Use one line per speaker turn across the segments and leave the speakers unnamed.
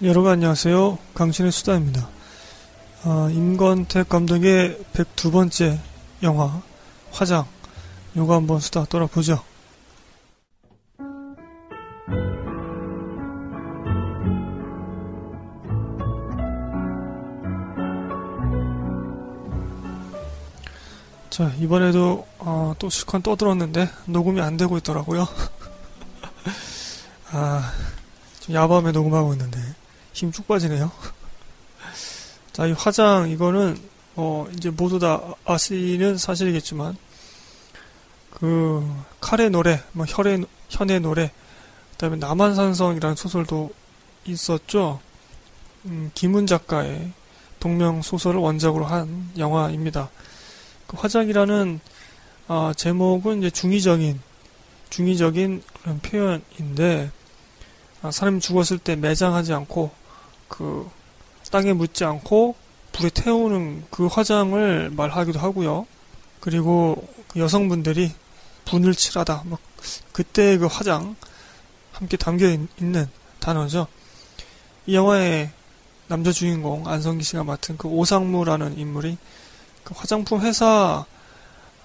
여러분 안녕하세요. 강신의 수다입니다. 아, 임권택 감독의 102번째 영화 화장 요거 한번 수다 떨어보죠. 자 이번에도 어, 또 실컷 떠들었는데 녹음이 안 되고 있더라고요. 아 야밤에 녹음하고 있는데 힘 쭉 빠지네요. 자, 이 화장 이거는 어 이제 모두 다 아시는 사실이겠지만 그 칼의 노래, 뭐 혈의 현의 노래, 그 다음에 남한산성이라는 소설도 있었죠. 음, 김은 작가의 동명 소설을 원작으로 한 영화입니다. 그 화장이라는 아, 제목은 이제 중의적인 중의적인 그런 표현인데 아, 사람이 죽었을 때 매장하지 않고 그 땅에 묻지 않고 불에 태우는 그 화장을 말하기도 하고요. 그리고 그 여성분들이 분을 칠하다. 막 그때 그 화장 함께 담겨 있는 단어죠. 이 영화의 남자 주인공 안성기 씨가 맡은 그 오상무라는 인물이 그 화장품 회사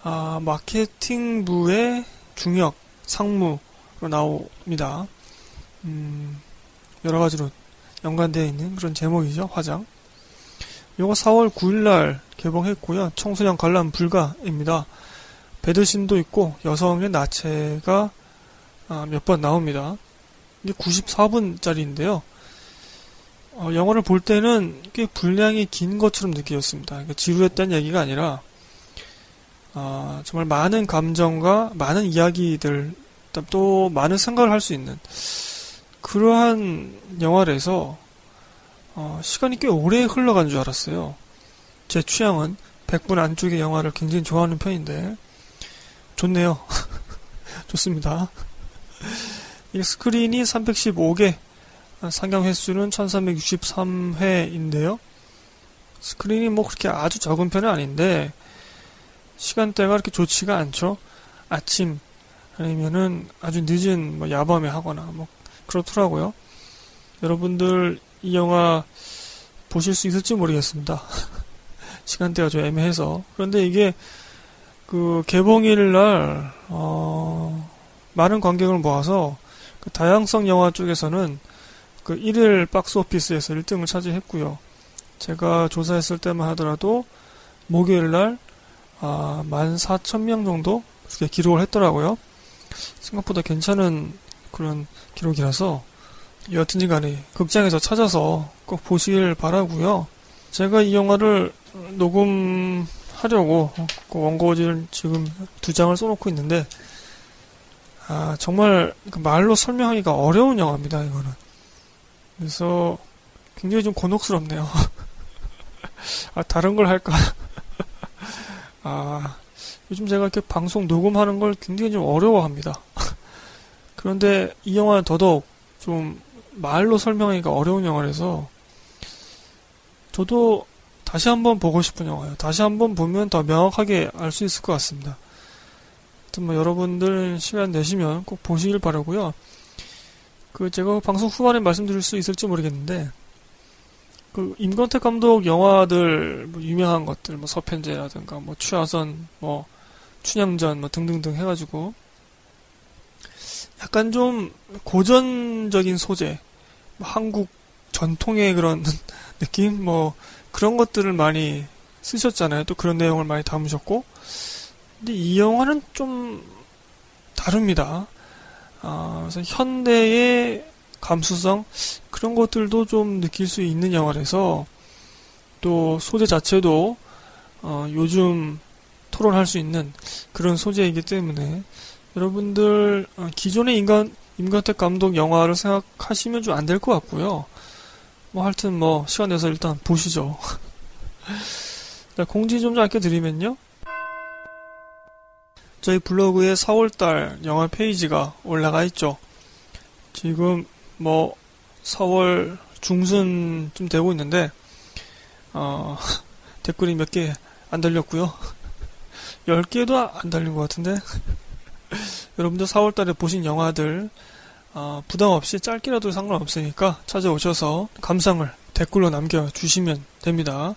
아, 마케팅부의 중역 상무로 나옵니다. 음, 여러 가지로 연관되어 있는 그런 제목이죠. 화장. 요거 4월 9일날 개봉했고요. 청소년 관람 불가입니다. 배드신도 있고 여성의 나체가 아, 몇번 나옵니다. 이게 94분짜리인데요. 어, 영화를 볼 때는 꽤 분량이 긴 것처럼 느껴졌습니다. 그러니까 지루했다는 얘기가 아니라 어, 정말 많은 감정과 많은 이야기들 또 많은 생각을 할 수 있는 그러한 영화라서 어, 시간이 꽤 오래 흘러간 줄 알았어요. 제 취향은 100분 안쪽의 영화를 굉장히 좋아하는 편인데 좋네요. 좋습니다. 이 스크린이 315개, 상영 횟수는 1363회인데요. 스크린이 뭐 그렇게 아주 적은 편은 아닌데 시간대가 그렇게 좋지가 않죠. 아침 아니면은 아주 늦은 뭐 야밤에 하거나 뭐 그렇더라고요. 여러분들 이 영화 보실 수 있을지 모르겠습니다. 시간대가 좀 애매해서. 그런데 이게 그 개봉일 날 어, 많은 관객을 모아서 그 다양성 영화 쪽에서는 그 1일 박스 오피스에서 1등을 차지했고요. 제가 조사했을 때만 하더라도 목요일 날 아, 14,000명 정도 기록을 했더라고요. 생각보다 괜찮은 그런 기록이라서 여튼지 간에 극장에서 찾아서 꼭 보시길 바라고요. 제가 이 영화를 녹음하려고 그 원고지를 지금 두 장을 써놓고 있는데 아 정말 그 말로 설명하기가 어려운 영화입니다. 이거는 그래서 굉장히 좀 곤혹스럽네요. 아 다른 걸 할까? 아 요즘 제가 이렇게 방송 녹음하는 걸 굉장히 좀 어려워합니다. 그런데 이 영화는 더더욱 좀 말로 설명하기가 어려운 영화라서 저도 다시 한번 보고 싶은 영화예요. 다시 한번 보면 더 명확하게 알 수 있을 것 같습니다. 하여튼 뭐 여러분들 시간 내시면 꼭 보시길 바라고요. 그 제가 방송 후반에 말씀드릴 수 있을지 모르겠는데 그 임권택 감독 영화들 뭐 유명한 것들 뭐 서편제라든가 뭐 추하선 뭐 춘향전 뭐 등등등 해가지고 약간 좀 고전적인 소재, 뭐 한국 전통의 그런 느낌, 뭐 그런 것들을 많이 쓰셨잖아요. 또 그런 내용을 많이 담으셨고, 근데 이 영화는 좀 다릅니다. 아, 그래서 현대의 감수성 그런 것들도 좀 느낄 수 있는 영화라서 또 소재 자체도 어, 요즘 토론할 수 있는 그런 소재이기 때문에 여러분들 어, 기존의 인간 임관택 감독 영화를 생각하시면 좀 안 될 것 같고요. 뭐 하여튼 뭐 시간 내서 일단 보시죠. 공지 좀 짧게 드리면요. 저희 블로그에 4월달 영화 페이지가 올라가 있죠. 지금 뭐 4월 중순쯤 되고 있는데 어, 댓글이 몇 개 안 달렸고요. 10개도 안 달린 것 같은데 여러분들 4월달에 보신 영화들 어, 부담 없이 짧게라도 상관없으니까 찾아오셔서 감상을 댓글로 남겨주시면 됩니다.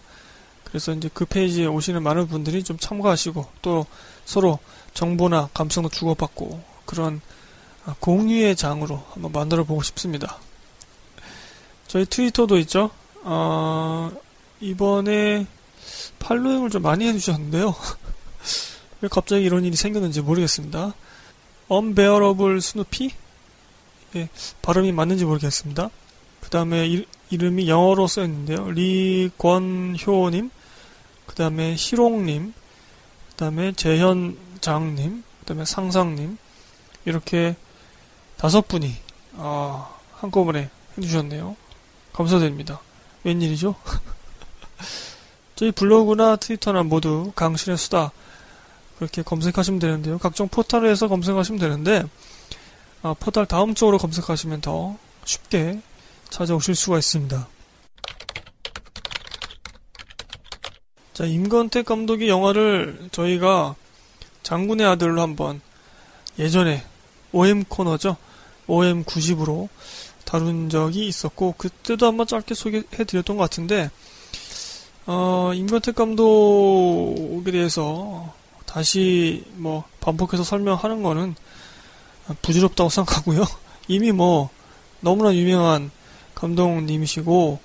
그래서 이제 그 페이지에 오시는 많은 분들이 좀 참가하시고 또 서로 정보나 감성도 주고받고 그런 아, 공유의 장으로 한번 만들어 보고 싶습니다. 저희 트위터도 있죠. 어, 이번에 팔로잉을 좀 많이 해주셨는데요. 왜 갑자기 이런 일이 생겼는지 모르겠습니다. 언베어러블 스누피? 예, 발음이 맞는지 모르겠습니다. 그 다음에 이름이 영어로 써있는데요. 리권효님, 그 다음에 희롱님, 그 다음에 재현장님, 그 다음에 상상님, 이렇게 다섯 분이, 어, 한꺼번에 해주셨네요. 감사드립니다. 웬일이죠? 저희 블로그나 트위터나 모두 강신의 수다 그렇게 검색하시면 되는데요. 각종 포털에서 검색하시면 되는데 아, 포털 다음 쪽으로 검색하시면 더 쉽게 찾아오실 수가 있습니다. 자, 임건택 감독의 영화를 저희가 장군의 아들로 한번 예전에 OM 코너죠. OM 90으로 다룬 적이 있었고 그때도 한번 짧게 소개해 드렸던 것 같은데 어, 임건택 감독에 대해서 다시 뭐 반복해서 설명하는 거는 부질없다고 생각하고요. 이미 뭐 너무나 유명한 감독님이시고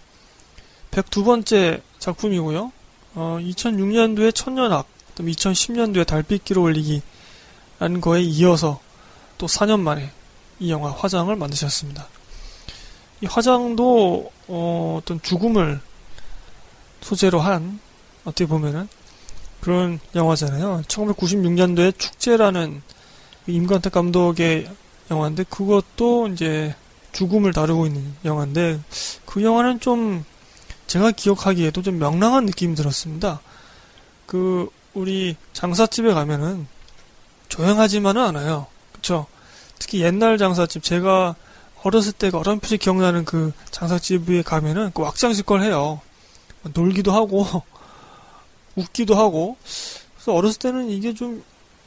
102번째 작품이고요. 어, 2006년도에 천년악, 2010년도에 달빛기로 올리기 라는 거에 이어서 또 4년 만에 이 영화 화장을 만드셨습니다. 이 화장도 어, 어떤 죽음을 소재로 한 어떻게 보면은 그런 영화잖아요. 1996년도에 축제라는 임관택 감독의 영화인데 그것도 이제 죽음을 다루고 있는 영화인데 그 영화는 좀 제가 기억하기에도 좀 명랑한 느낌이 들었습니다. 그 우리 장사집에 가면은 조용하지만은 않아요. 그쵸? 특히 옛날 장사집 제가 어렸을 때가 어렴풋이 기억나는 그 장사집에 가면은 그 왁장지껄 해요. 놀기도 하고 웃기도 하고 그래서 어렸을 때는 이게 좀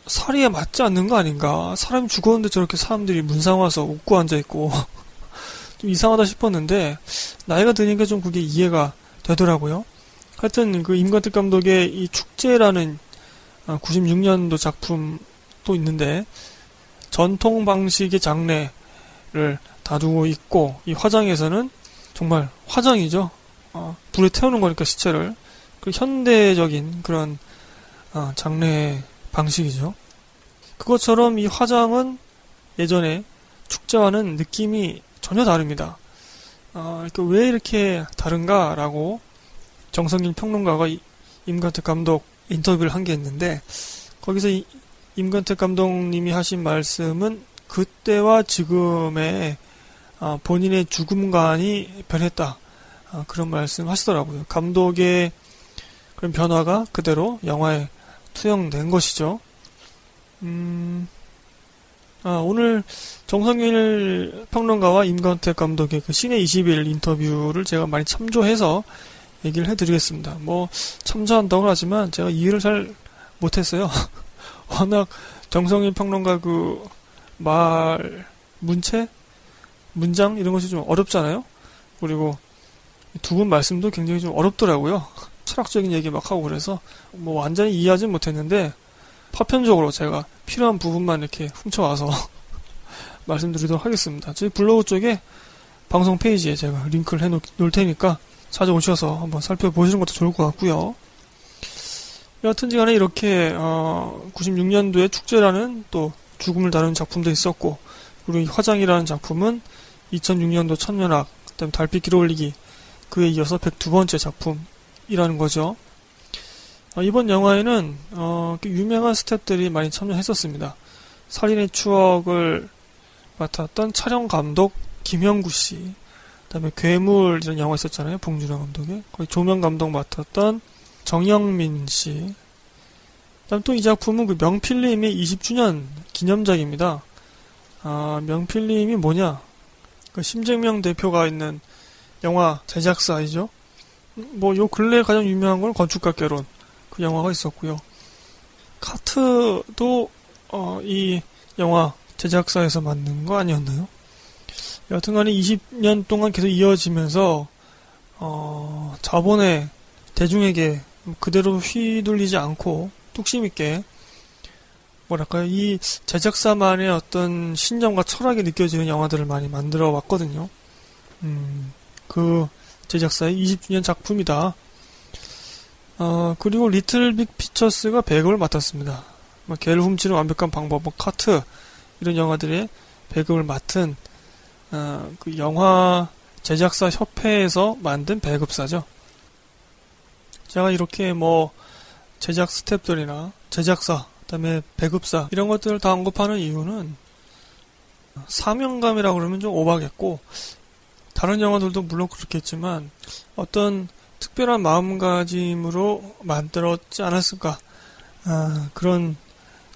사리에 맞지 않는 거 아닌가 사람이 죽었는데 저렇게 사람들이 문상 와서 웃고 앉아 있고 좀 이상하다 싶었는데 나이가 드니까 좀 그게 이해가 되더라고요. 하여튼 그 임관택 감독의 이 축제라는 96년도 아, 작품도 있는데 전통 방식의 장례를 다루고 있고 이 화장에서는 정말 화장이죠. 어, 불에 태우는 거니까 시체를 그 현대적인 그런 어, 장례 방식이죠. 그것처럼 이 화장은 예전에 축제와는 느낌이 전혀 다릅니다. 어, 왜 이렇게 다른가라고 정성길 평론가가 임관택 감독 인터뷰를 한 게 있는데 거기서 임관택 감독님이 하신 말씀은 그때와 지금의 어, 본인의 죽음관이 변했다. 어, 그런 말씀 하시더라고요. 감독의 그런 변화가 그대로 영화에 투영된 것이죠. 음, 아, 오늘 정성일 평론가와 임관택 감독의 그 신의 20일 인터뷰를 제가 많이 참조해서 얘기를 해드리겠습니다. 뭐, 참조한다고 하지만 제가 이해를 잘 못했어요. 워낙 정성일 평론가 그 말, 문체? 문장? 이런 것이 좀 어렵잖아요? 그리고 두 분 말씀도 굉장히 좀 어렵더라고요. 철학적인 얘기 막 하고 그래서 뭐 완전히 이해하진 못했는데 파편적으로 제가 필요한 부분만 이렇게 훔쳐와서 말씀드리도록 하겠습니다. 저희 블로그 쪽에 방송 페이지에 제가 링크를 해 놓을 테니까 찾아오셔서 한번 살펴보시는 것도 좋을 것 같고요. 여하튼지 간에 이렇게 어 96년도에 축제라는 또 죽음을 다루는 작품도 있었고 그리고 이 화장이라는 작품은 2006년도 천년학 그다음에 달빛 길 올리기 그에 이어서 102번째 작품 이라는 거죠. 어, 이번 영화에는 어, 유명한 스탭들이 많이 참여했었습니다. 살인의 추억을 맡았던 촬영 감독 김영구 씨, 그다음에 괴물이라는 영화 있었잖아요. 봉준호 감독의 거기 조명 감독 맡았던 정영민 씨. 그다음 또 이 작품은 그 명필님의 20주년 기념작입니다. 아, 명필님이 뭐냐? 그 심정명 대표가 있는 영화 제작사이죠. 뭐 요 근래 가장 유명한 건 건축가개론 그 영화가 있었고요. 카트도 어, 이 영화 제작사에서 만든 거 아니었나요? 여튼간에 20년 동안 계속 이어지면서 어, 자본의 대중에게 그대로 휘둘리지 않고 뚝심 있게 뭐랄까요 이 제작사만의 어떤 신념과 철학이 느껴지는 영화들을 많이 만들어 왔거든요. 음, 그 제작사의 20주년 작품이다. 어, 그리고 리틀 빅 피처스가 배급을 맡았습니다. 뭐 개를 훔치는 완벽한 방법, 뭐 카트 이런 영화들의 배급을 맡은 어, 그 영화 제작사 협회에서 만든 배급사죠. 제가 이렇게 뭐 제작 스탭들이나 제작사, 그다음에 배급사 이런 것들을 다 언급하는 이유는 사명감이라고 그러면 좀 오바겠고 다른 영화들도 물론 그렇겠지만 어떤 특별한 마음가짐으로 만들었지 않았을까 아, 그런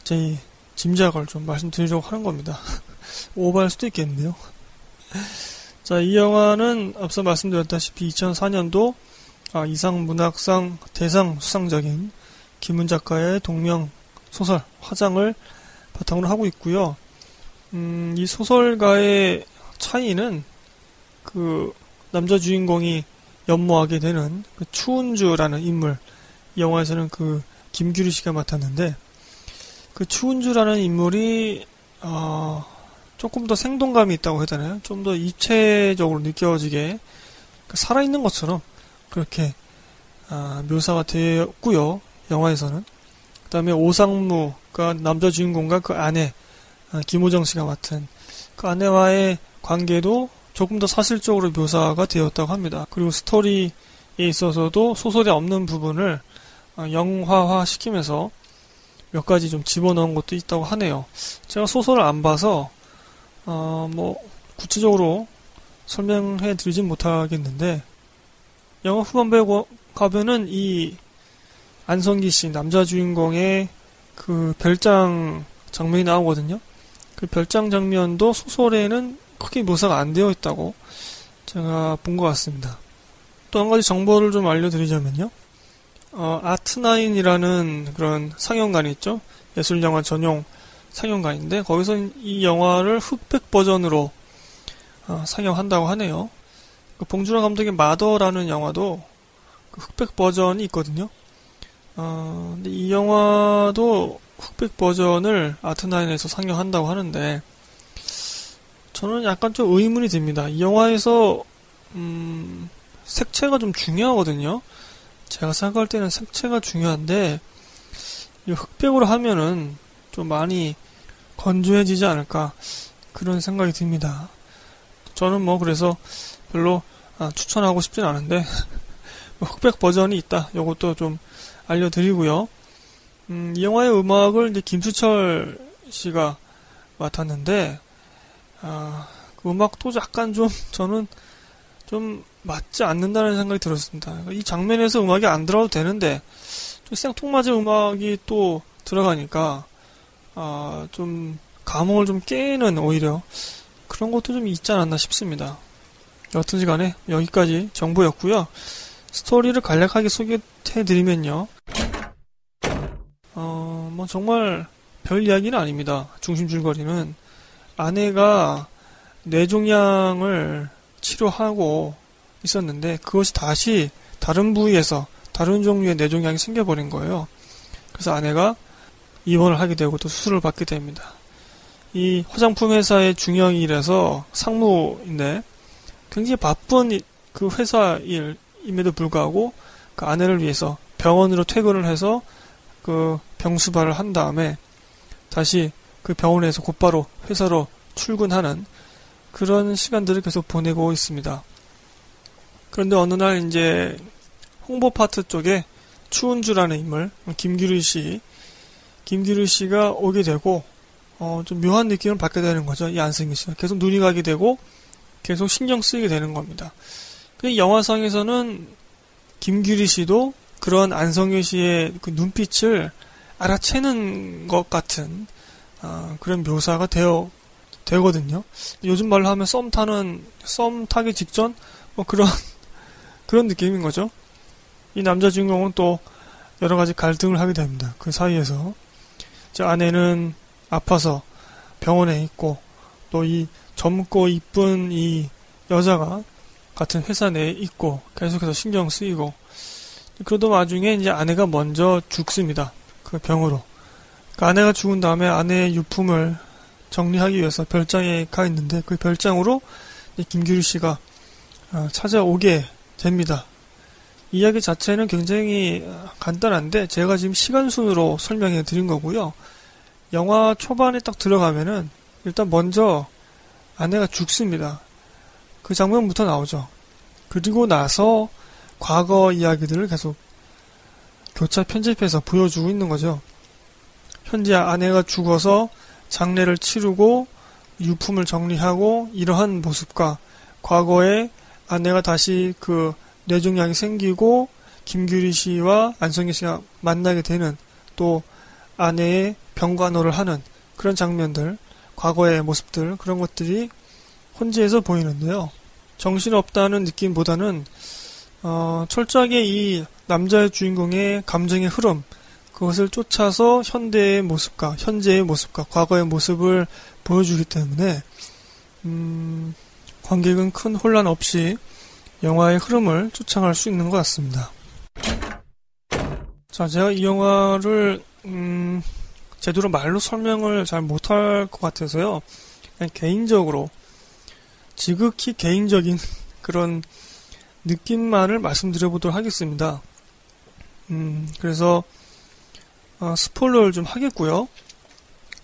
제 짐작을 좀 말씀드리려고 하는 겁니다. 오버할 수도 있겠는데요. 자, 이 영화는 앞서 말씀드렸다시피 2004년도 아, 이상문학상 대상 수상적인 김은 작가의 동명 소설 화장을 바탕으로 하고 있고요. 음, 이 소설가의 차이는 그 남자 주인공이 연모하게 되는 그 추운주라는 인물 이 영화에서는 그 김규리 씨가 맡았는데 그 추운주라는 인물이 어, 조금 더 생동감이 있다고 되나요? 좀 더 입체적으로 느껴지게 그 살아있는 것처럼 그렇게 아, 묘사가 되었고요. 영화에서는 그 다음에 오상무가 남자 주인공과 그 아내 아, 김호정 씨가 맡은 그 아내와의 관계도 조금 더 사실적으로 묘사가 되었다고 합니다. 그리고 스토리에 있어서도 소설에 없는 부분을 아, 영화화 시키면서 몇 가지 좀 집어넣은 것도 있다고 하네요. 제가 소설을 안 봐서 어, 뭐 구체적으로 설명해 드리진 못하겠는데 영화 후반부에 가면은 이 안성기 씨 남자 주인공의 그 별장 장면이 나오거든요. 그 별장 장면도 소설에는 크게 묘사가 안 되어 있다고 제가 본 것 같습니다. 또 한 가지 정보를 좀 알려드리자면요. 어, 아트나인이라는 그런 상영관이 있죠. 예술영화 전용 상영관인데 거기서 이 영화를 흑백 버전으로 어, 상영한다고 하네요. 그 봉준호 감독의 마더라는 영화도 그 흑백 버전이 있거든요. 어, 근데 이 영화도 흑백 버전을 아트나인에서 상영한다고 하는데 저는 약간 좀 의문이 듭니다. 이 영화에서 음, 색채가 좀 중요하거든요. 제가 생각할 때는 색채가 중요한데 이 흑백으로 하면은 좀 많이 건조해지지 않을까 그런 생각이 듭니다. 저는 뭐 그래서 별로 아, 추천하고 싶진 않은데 뭐 흑백 버전이 있다. 이것도 좀 알려드리고요. 음, 이 영화의 음악을 이제 김수철 씨가 맡았는데 아, 그 음악도 약간 좀 저는 좀 맞지 않는다는 생각이 들었습니다. 이 장면에서 음악이 안 들어도 되는데 좀 생통맞은 음악이 또 들어가니까 아, 좀 감흥을 좀 깨는 오히려 그런 것도 좀 있지 않았나 싶습니다. 여튼지 간에 여기까지 정보였고요. 스토리를 간략하게 소개해드리면요. 어, 뭐 정말 별 이야기는 아닙니다. 중심 줄거리는 아내가 뇌종양을 치료하고 있었는데 그것이 다시 다른 부위에서 다른 종류의 뇌종양이 생겨버린 거예요. 그래서 아내가 입원을 하게 되고 또 수술을 받게 됩니다. 이 화장품 회사의 중형이라서 상무인데 굉장히 바쁜 그 회사 일임에도 불구하고 그 아내를 위해서 병원으로 퇴근을 해서 그 병수발을 한 다음에 다시 그 병원에서 곧바로 회사로 출근하는 그런 시간들을 계속 보내고 있습니다. 그런데 어느 날 이제 홍보 파트 쪽에 추운주라는 인물, 김규리 씨, 김규리 씨가 오게 되고, 어, 좀 묘한 느낌을 받게 되는 거죠. 이 안승기 씨가. 계속 눈이 가게 되고, 계속 신경 쓰이게 되는 겁니다. 그 영화상에서는 김규리 씨도 그런 안성규 씨의 그 눈빛을 알아채는 것 같은 어, 그런 묘사가 되어 되거든요. 요즘 말로 하면 썸 타는 썸 타기 직전 뭐 그런 그런 느낌인 거죠. 이 남자 주인공은 또 여러 가지 갈등을 하게 됩니다. 그 사이에서 제 아내는 아파서 병원에 있고 또 이 젊고 이쁜 이 여자가 같은 회사 내에 있고 계속해서 신경 쓰이고 그러던 와중에 이제 아내가 먼저 죽습니다. 그 병으로. 그 아내가 죽은 다음에 아내의 유품을 정리하기 위해서 별장에 가 있는데 그 별장으로 김규리 씨가 어, 찾아오게 됩니다. 이야기 자체는 굉장히 간단한데 제가 지금 시간 순으로 설명해 드린 거고요. 영화 초반에 딱 들어가면은 일단 먼저 아내가 죽습니다. 그 장면부터 나오죠. 그리고 나서 과거 이야기들을 계속 교차 편집해서 보여주고 있는 거죠. 현재 아내가 죽어서 장례를 치르고 유품을 정리하고 이러한 모습과 과거에 아내가 다시 그 뇌종양이 생기고 김규리 씨와 안성기 씨가 만나게 되는 또 아내의 병간호를 하는 그런 장면들, 과거의 모습들 그런 것들이 혼재해서 보이는데요. 정신없다는 느낌보다는 어, 철저하게 이 남자의 주인공의 감정의 흐름 그것을 쫓아서 현대의 모습과 현재의 모습과 과거의 모습을 보여주기 때문에 음, 관객은 큰 혼란 없이 영화의 흐름을 쫓아갈 수 있는 것 같습니다. 자, 제가 이 영화를 음, 제대로 말로 설명을 잘 못할 것 같아서요. 그냥 개인적으로 지극히 개인적인 그런 느낌만을 말씀드려보도록 하겠습니다. 음, 그래서 어, 스포일러를 좀 하겠고요.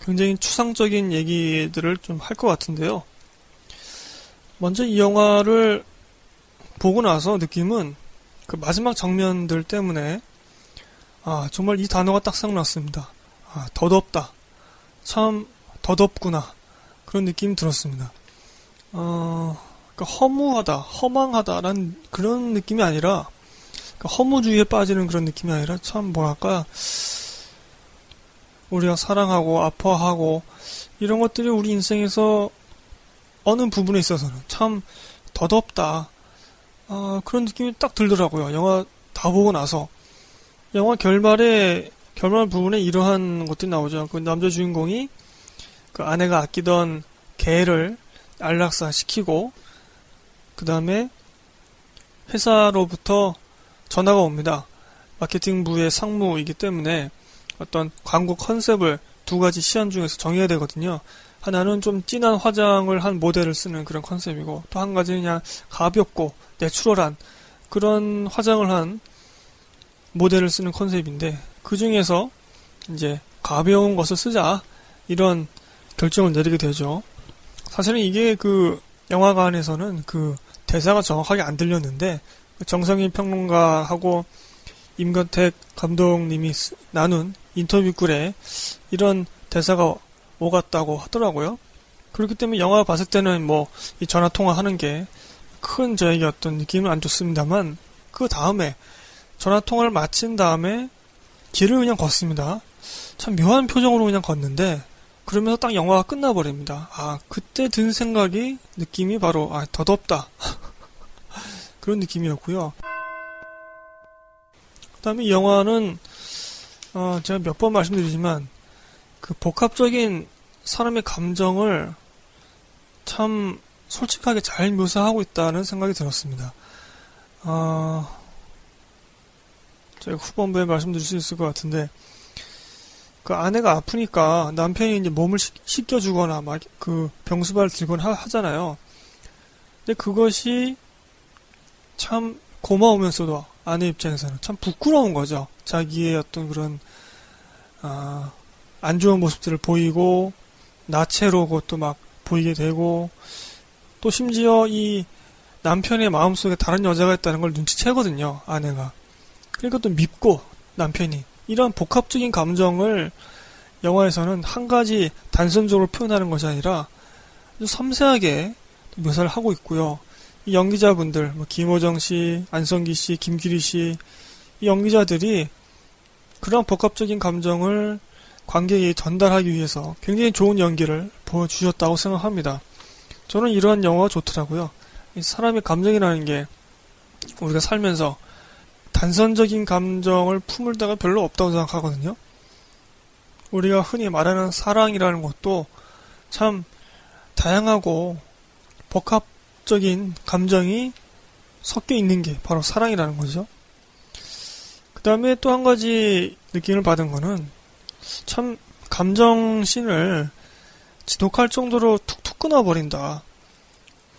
굉장히 추상적인 얘기들을 좀 할 것 같은데요. 먼저 이 영화를 보고 나서 느낌은 그 마지막 장면들 때문에 아 정말 이 단어가 딱 생각났습니다. 아 더덥다. 참 더덥구나. 그런 느낌이 들었습니다. 어, 그러니까 허무하다, 허망하다라는 그런 느낌이 아니라 그러니까 허무주의에 빠지는 그런 느낌이 아니라 참 뭐랄까 우리가 사랑하고 아파하고 이런 것들이 우리 인생에서 어느 부분에 있어서는 참 더덥다. 어, 그런 느낌이 딱 들더라고요. 영화 다 보고 나서. 영화 결말에, 결말 부분에 이러한 것들이 나오죠. 그 남자 주인공이 그 아내가 아끼던 개를 안락사 시키고, 그 다음에 회사로부터 전화가 옵니다. 마케팅부의 상무이기 때문에 어떤 광고 컨셉을 두 가지 시안 중에서 정해야 되거든요. 하나는 좀 진한 화장을 한 모델을 쓰는 그런 컨셉이고 또 한 가지는 그냥 가볍고 내추럴한 그런 화장을 한 모델을 쓰는 컨셉인데 그 중에서 이제 가벼운 것을 쓰자 이런 결정을 내리게 되죠. 사실은 이게 그 영화관에서는 그 대사가 정확하게 안 들렸는데 정성인 평론가하고 임건택 감독님이 나눈 인터뷰 글에 이런 대사가 오갔다고 하더라고요. 그렇기 때문에 영화 봤을 때는 뭐 이 전화 통화하는 게 큰 저에게 어떤 느낌은 안 좋습니다만 그 다음에 전화 통화를 마친 다음에 길을 그냥 걷습니다. 참 묘한 표정으로 그냥 걷는데 그러면서 딱 영화가 끝나버립니다. 아 그때 든 생각이 느낌이 바로 아 더덥다 그런 느낌이었고요. 그다음에 이 영화는 어, 제가 몇 번 말씀드리지만 그 복합적인 사람의 감정을 참 솔직하게 잘 묘사하고 있다는 생각이 들었습니다. 어, 제가 후반부에 말씀드릴 수 있을 것 같은데, 그 아내가 아프니까 남편이 이제 몸을 씻겨주거나 막 그 병수발 들거나 하잖아요. 근데 그것이 참 고마우면서도 아내 입장에서는 참 부끄러운 거죠. 자기의 어떤 그런, 아, 안 좋은 모습들을 보이고 나체로 그것도 막 보이게 되고 또 심지어 이 남편의 마음속에 다른 여자가 있다는 걸 눈치채거든요 아내가 그러니까 또 밉고 남편이 이런 복합적인 감정을 영화에서는 한 가지 단선적으로 표현하는 것이 아니라 섬세하게 묘사를 하고 있고요. 이 연기자분들, 뭐 김호정 씨, 안성기 씨, 김규리 씨, 이 연기자들이 그런 복합적인 감정을 관객에 전달하기 위해서 굉장히 좋은 연기를 보여주셨다고 생각합니다. 저는 이러한 영화가 좋더라고요. 사람의 감정이라는 게 우리가 살면서 단선적인 감정을 품을 때가 별로 없다고 생각하거든요. 우리가 흔히 말하는 사랑이라는 것도 참 다양하고 복합 적인 감정이 섞여 있는 게 바로 사랑이라는 거죠. 그 다음에 또 한 가지 느낌을 받은 거는 참 감정신을 지독할 정도로 툭툭 끊어버린다.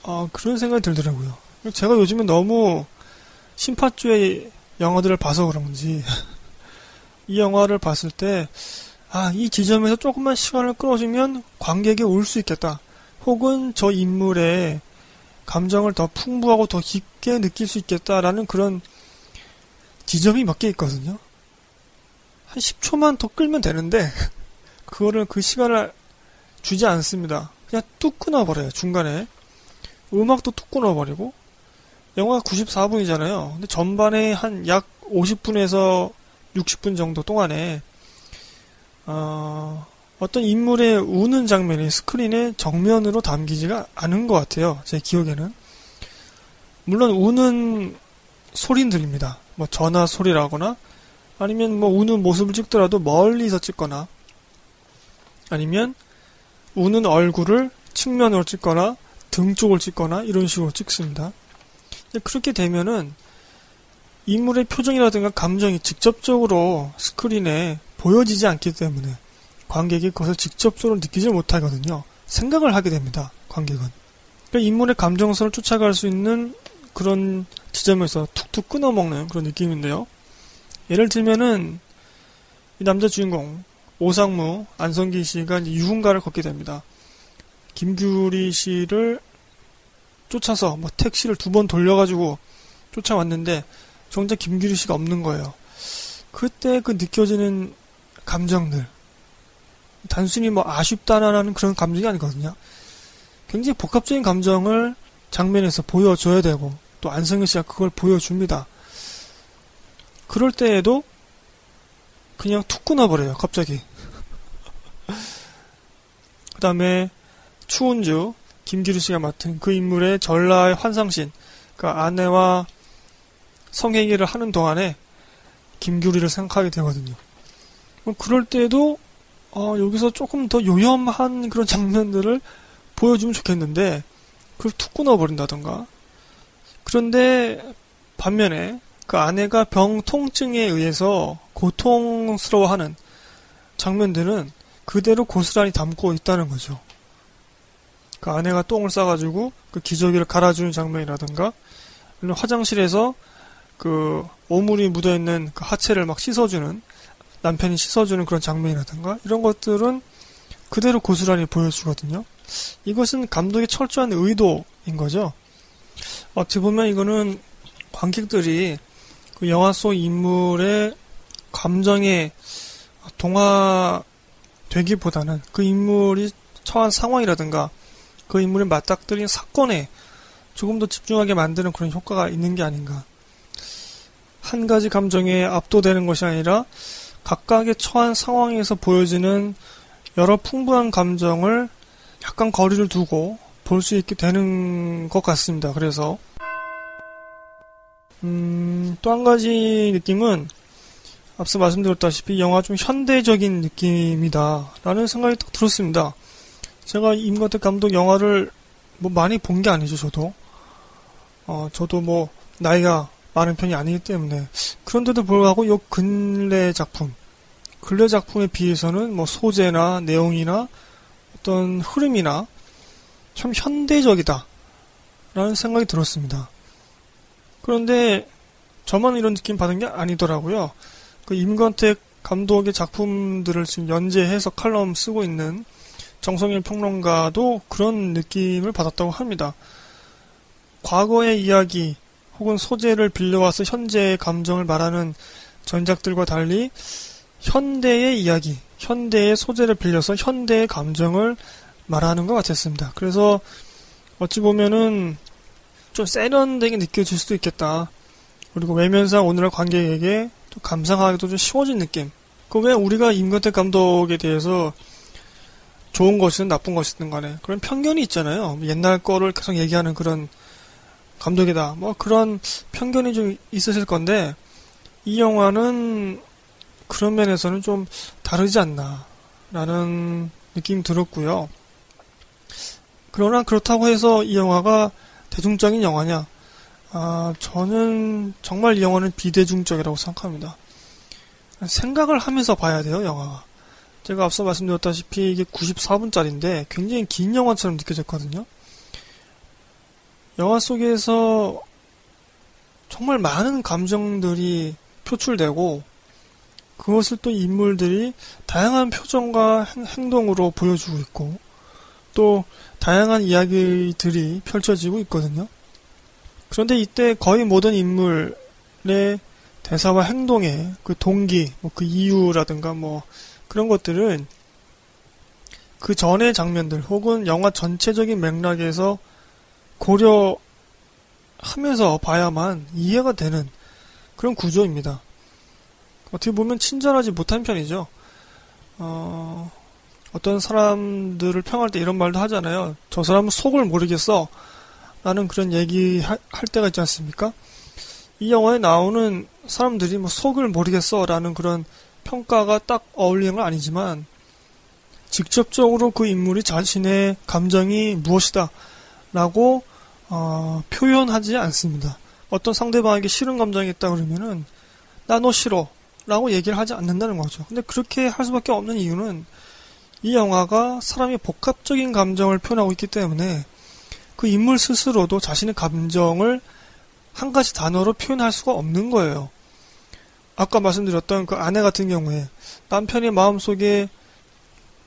아, 그런 생각이 들더라고요. 제가 요즘에 너무 심파주의 영화들을 봐서 그런지 이 영화를 봤을 때 아, 이 지점에서 조금만 시간을 끌어주면 관객이 올 수 있겠다. 혹은 저 인물의 감정을 더 풍부하고 더 깊게 느낄 수 있겠다라는 그런 지점이 몇 개 있거든요. 한 10초만 더 끌면 되는데, 그거를 그 시간을 주지 않습니다. 그냥 뚝 끊어버려요, 중간에. 음악도 뚝 끊어버리고, 영화가 94분이잖아요. 근데 전반에 한 약 50분에서 60분 정도 동안에, 어, 어떤 인물의 우는 장면이 스크린의 정면으로 담기지가 않은 것 같아요. 제 기억에는. 물론 우는 소리는 들립니다. 뭐 전화 소리라거나 아니면 뭐 우는 모습을 찍더라도 멀리서 찍거나 아니면 우는 얼굴을 측면으로 찍거나 등 쪽을 찍거나 이런 식으로 찍습니다. 그렇게 되면은 인물의 표정이라든가 감정이 직접적으로 스크린에 보여지지 않기 때문에 관객이 그것을 직접적으로 느끼지 못하거든요. 생각을 하게 됩니다. 관객은. 그러니까 인물의 감정선을 쫓아갈 수 있는 그런 지점에서 툭툭 끊어먹는 그런 느낌인데요. 예를 들면은 이 남자 주인공 오상무, 안성기 씨가 유흥가를 걷게 됩니다. 김규리 씨를 쫓아서 뭐 택시를 두 번 돌려가지고 쫓아왔는데 정작 김규리 씨가 없는 거예요. 그때 그 느껴지는 감정들 단순히 뭐 아쉽다라는 그런 감정이 아니거든요. 굉장히 복합적인 감정을 장면에서 보여줘야 되고 또 안성현 씨가 그걸 보여줍니다. 그럴 때에도 그냥 툭 끊어버려요. 갑자기. 그 다음에 추운주 김기루 씨가 맡은 그 인물의 전라의 환상신 그 아내와 성행위를 하는 동안에 김규리를 생각하게 되거든요. 그럴 때도 어, 여기서 조금 더 요염한 그런 장면들을 보여주면 좋겠는데 그걸 툭 끊어버린다던가 그런데 반면에 그 아내가 병 통증에 의해서 고통스러워하는 장면들은 그대로 고스란히 담고 있다는 거죠. 그 아내가 똥을 싸가지고 그 기저귀를 갈아주는 장면이라든가 화장실에서 그 오물이 묻어있는 그 하체를 막 씻어주는 남편이 씻어주는 그런 장면이라든가 이런 것들은 그대로 고스란히 보여주거든요. 이것은 감독의 철저한 의도인 거죠. 어떻게 보면 이거는 관객들이 그 영화 속 인물의 감정에 동화되기보다는 그 인물이 처한 상황이라든가 그 인물이 맞닥뜨린 사건에 조금 더 집중하게 만드는 그런 효과가 있는 게 아닌가. 한 가지 감정에 압도되는 것이 아니라 각각의 처한 상황에서 보여지는 여러 풍부한 감정을 약간 거리를 두고 볼 수 있게 되는 것 같습니다. 그래서 음, 또 한 가지 느낌은 앞서 말씀드렸다시피 영화 좀 현대적인 느낌이다 라는 생각이 딱 들었습니다. 제가 임건택 감독 영화를 뭐 많이 본 게 아니죠, 저도. 어, 저도 뭐 나이가 많은 편이 아니기 때문에 그런데도 불구하고 요 근래 작품 근래 작품에 비해서는 뭐 소재나 내용이나 어떤 흐름이나 참 현대적이다 라는 생각이 들었습니다. 그런데 저만 이런 느낌 받은 게 아니더라고요. 그 임건택 감독의 작품들을 지금 연재해서 칼럼 쓰고 있는 정성일 평론가도 그런 느낌을 받았다고 합니다. 과거의 이야기 혹은 소재를 빌려와서 현재의 감정을 말하는 전작들과 달리 현대의 이야기, 현대의 소재를 빌려서 현대의 감정을 말하는 것 같았습니다. 그래서 어찌 보면은 좀 세련되게 느껴질 수도 있겠다. 그리고 외면상 오늘날 관객에게 또 감상하기도 좀 쉬워진 느낌. 그 왜 우리가 임건택 감독에 대해서 좋은 것이든 나쁜 것이든 간에 그런 편견이 있잖아요. 옛날 거를 계속 얘기하는 그런 감독이다. 뭐 그런 편견이 좀 있으실 건데 이 영화는 그런 면에서는 좀 다르지 않나 라는 느낌이 들었고요. 그러나 그렇다고 해서 이 영화가 대중적인 영화냐? 아, 저는 정말 이 영화는 비대중적이라고 생각합니다. 생각을 하면서 봐야 돼요, 영화가. 제가 앞서 말씀드렸다시피 이게 94분짜리인데 굉장히 긴 영화처럼 느껴졌거든요. 영화 속에서 정말 많은 감정들이 표출되고 그것을 또 인물들이 다양한 표정과 행동으로 보여주고 있고 또 다양한 이야기들이 펼쳐지고 있거든요. 그런데 이때 거의 모든 인물의 대사와 행동의 그 동기, 뭐 그 이유라든가 뭐 그런 것들은 그 전의 장면들 혹은 영화 전체적인 맥락에서 고려하면서 봐야만 이해가 되는 그런 구조입니다. 어떻게 보면 친절하지 못한 편이죠. 어, 어떤 사람들을 평할 때 이런 말도 하잖아요. 저 사람은 속을 모르겠어. 라는 그런 얘기 할 때가 있지 않습니까? 이 영화에 나오는 사람들이 뭐 속을 모르겠어. 라는 그런 평가가 딱 어울리는 건 아니지만, 직접적으로 그 인물이 자신의 감정이 무엇이다. 라고, 어, 표현하지 않습니다. 어떤 상대방에게 싫은 감정이 있다 그러면은, 나 너 싫어. 라고 얘기를 하지 않는다는 거죠. 근데 그렇게 할 수밖에 없는 이유는 이 영화가 사람이 복합적인 감정을 표현하고 있기 때문에 그 인물 스스로도 자신의 감정을 한 가지 단어로 표현할 수가 없는 거예요. 아까 말씀드렸던 그 아내 같은 경우에 남편의 마음속에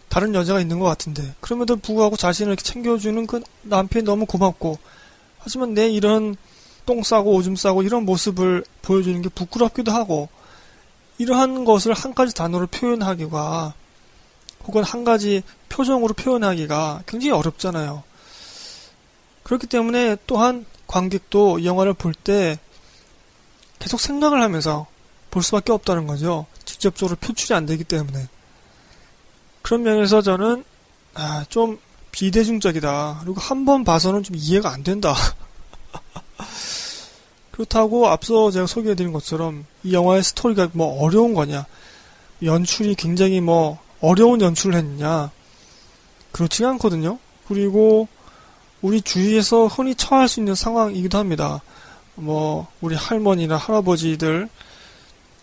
다른 여자가 있는 것 같은데 그럼에도 불구하고 자신을 이렇게 챙겨주는 그 남편이 너무 고맙고 하지만 내 이런 똥 싸고 오줌 싸고 이런 모습을 보여주는 게 부끄럽기도 하고 이러한 것을 한 가지 단어로 표현하기가 혹은 한 가지 표정으로 표현하기가 굉장히 어렵잖아요. 그렇기 때문에 또한 관객도 이 영화를 볼 때 계속 생각을 하면서 볼 수밖에 없다는 거죠. 직접적으로 표출이 안 되기 때문에. 그런 면에서 저는 아, 좀 비대중적이다. 그리고 한 번 봐서는 좀 이해가 안 된다. 그렇다고 앞서 제가 소개해드린 것처럼 이 영화의 스토리가 뭐 어려운 거냐, 연출이 굉장히 뭐 어려운 연출을 했느냐. 그렇지 않거든요. 그리고 우리 주위에서 흔히 처할 수 있는 상황이기도 합니다. 뭐, 우리 할머니나 할아버지들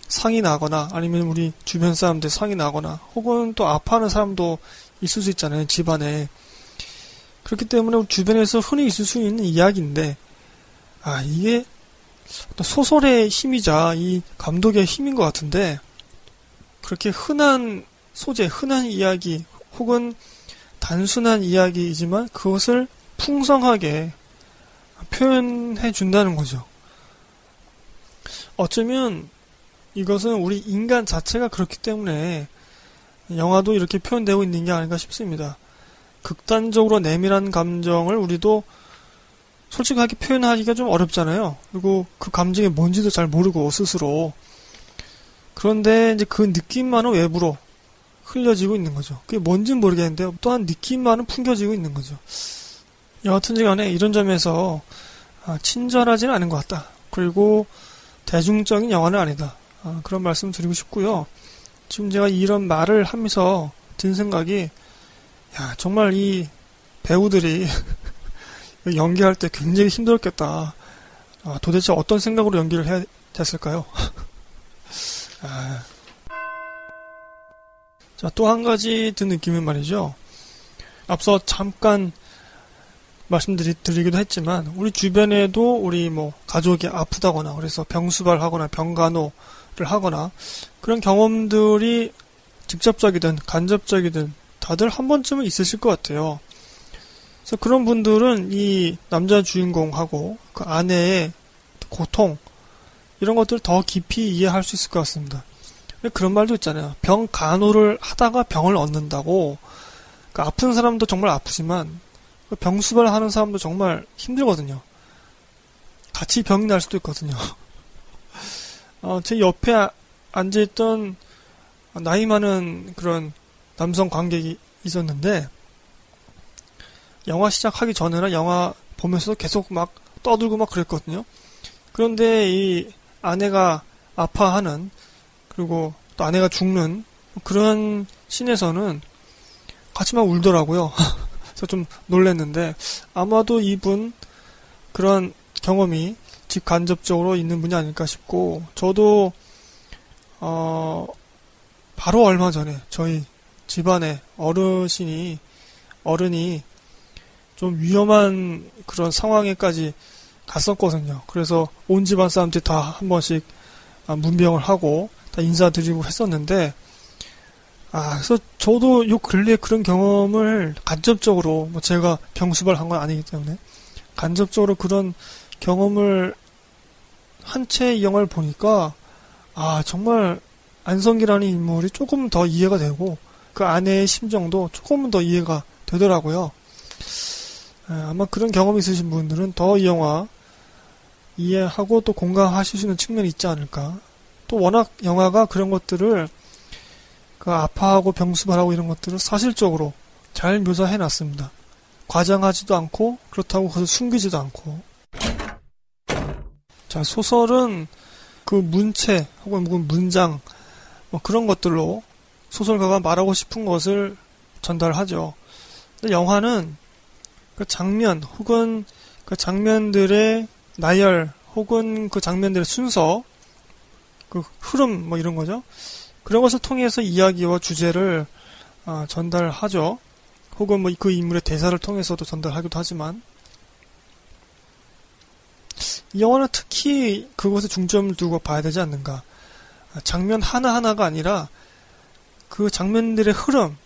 상이 나거나 아니면 우리 주변 사람들 상이 나거나 혹은 또 아파하는 사람도 있을 수 있잖아요. 집안에. 그렇기 때문에 주변에서 흔히 있을 수 있는 이야기인데, 아, 이게 소설의 힘이자 이 감독의 힘인 것 같은데, 그렇게 흔한 소재, 흔한 이야기 혹은 단순한 이야기이지만 그것을 풍성하게 표현해 준다는 거죠. 어쩌면 이것은 우리 인간 자체가 그렇기 때문에 영화도 이렇게 표현되고 있는 게 아닌가 싶습니다. 극단적으로 내밀한 감정을 우리도 솔직하게 표현하기가 좀 어렵잖아요. 그리고 그 감정이 뭔지도 잘 모르고 스스로. 그런데 이제 그 느낌만은 외부로 흘려지고 있는 거죠. 그게 뭔지는 모르겠는데 또한 느낌만은 풍겨지고 있는 거죠. 여하튼 간에 이런 점에서 아, 친절하지는 않은 것 같다. 그리고 대중적인 영화는 아니다. 아, 그런 말씀 드리고 싶고요. 지금 제가 이런 말을 하면서 든 생각이 야 정말 이 배우들이 연기할 때 굉장히 힘들었겠다. 아, 도대체 어떤 생각으로 연기를 해야 됐을까요? 아, 자, 또 한 가지 든 느낌은 말이죠. 앞서 잠깐 말씀드리기도 했지만, 우리 주변에도 우리 뭐, 가족이 아프다거나, 그래서 병수발하거나 병간호를 하거나, 그런 경험들이 직접적이든 간접적이든 다들 한 번쯤은 있으실 것 같아요. 그래서 그런 분들은 이 남자 주인공하고 그 아내의 고통, 이런 것들을 더 깊이 이해할 수 있을 것 같습니다. 그런 말도 있잖아요. 병 간호를 하다가 병을 얻는다고. 그러니까 아픈 사람도 정말 아프지만 그 병수발 하는 사람도 정말 힘들거든요. 같이 병이 날 수도 있거든요. 어, 제 옆에 앉아있던 나이 많은 그런 남성 관객이 있었는데 영화 시작하기 전에는 영화 보면서도 계속 막 떠들고 막 그랬거든요. 그런데 이 아내가 아파하는 그리고 또 아내가 죽는 그런 신에서는 같이 막 울더라고요. 그래서 좀 놀랐는데 아마도 이분 그런 경험이 직간접적으로 있는 분이 아닐까 싶고 저도 어 바로 얼마 전에 저희 집안에 어르신이 어른이 좀 위험한 그런 상황에까지 갔었거든요. 그래서 온 집안 사람들이 다 한 번씩 아, 문병을 하고 다 인사드리고 했었는데 아 그래서 저도 요 근래 그런 경험을 간접적으로 뭐 제가 병수발 한 건 아니기 때문에 간접적으로 그런 경험을 한채이 영화를 보니까 아 정말 안성기라는 인물이 조금 더 이해가 되고 그 아내의 심정도 조금 더 이해가 되더라고요. 아마 그런 경험이 있으신 분들은 더 이 영화 이해하고 또 공감하실 수 있는 측면이 있지 않을까. 또 워낙 영화가 그런 것들을 그 아파하고 병수발하고 이런 것들을 사실적으로 잘 묘사해 놨습니다. 과장하지도 않고 그렇다고 그것을 숨기지도 않고. 자, 소설은 그 문체 혹은 문장 뭐 그런 것들로 소설가가 말하고 싶은 것을 전달하죠. 근데 영화는 그 장면 혹은 그 장면들의 나열 혹은 그 장면들의 순서 그 흐름 뭐 이런 거죠. 그런 것을 통해서 이야기와 주제를 아, 전달하죠. 혹은 뭐 그 인물의 대사를 통해서도 전달하기도 하지만 이 영화는 특히 그것에 중점을 두고 봐야 되지 않는가. 아, 장면 하나하나가 아니라 그 장면들의 흐름,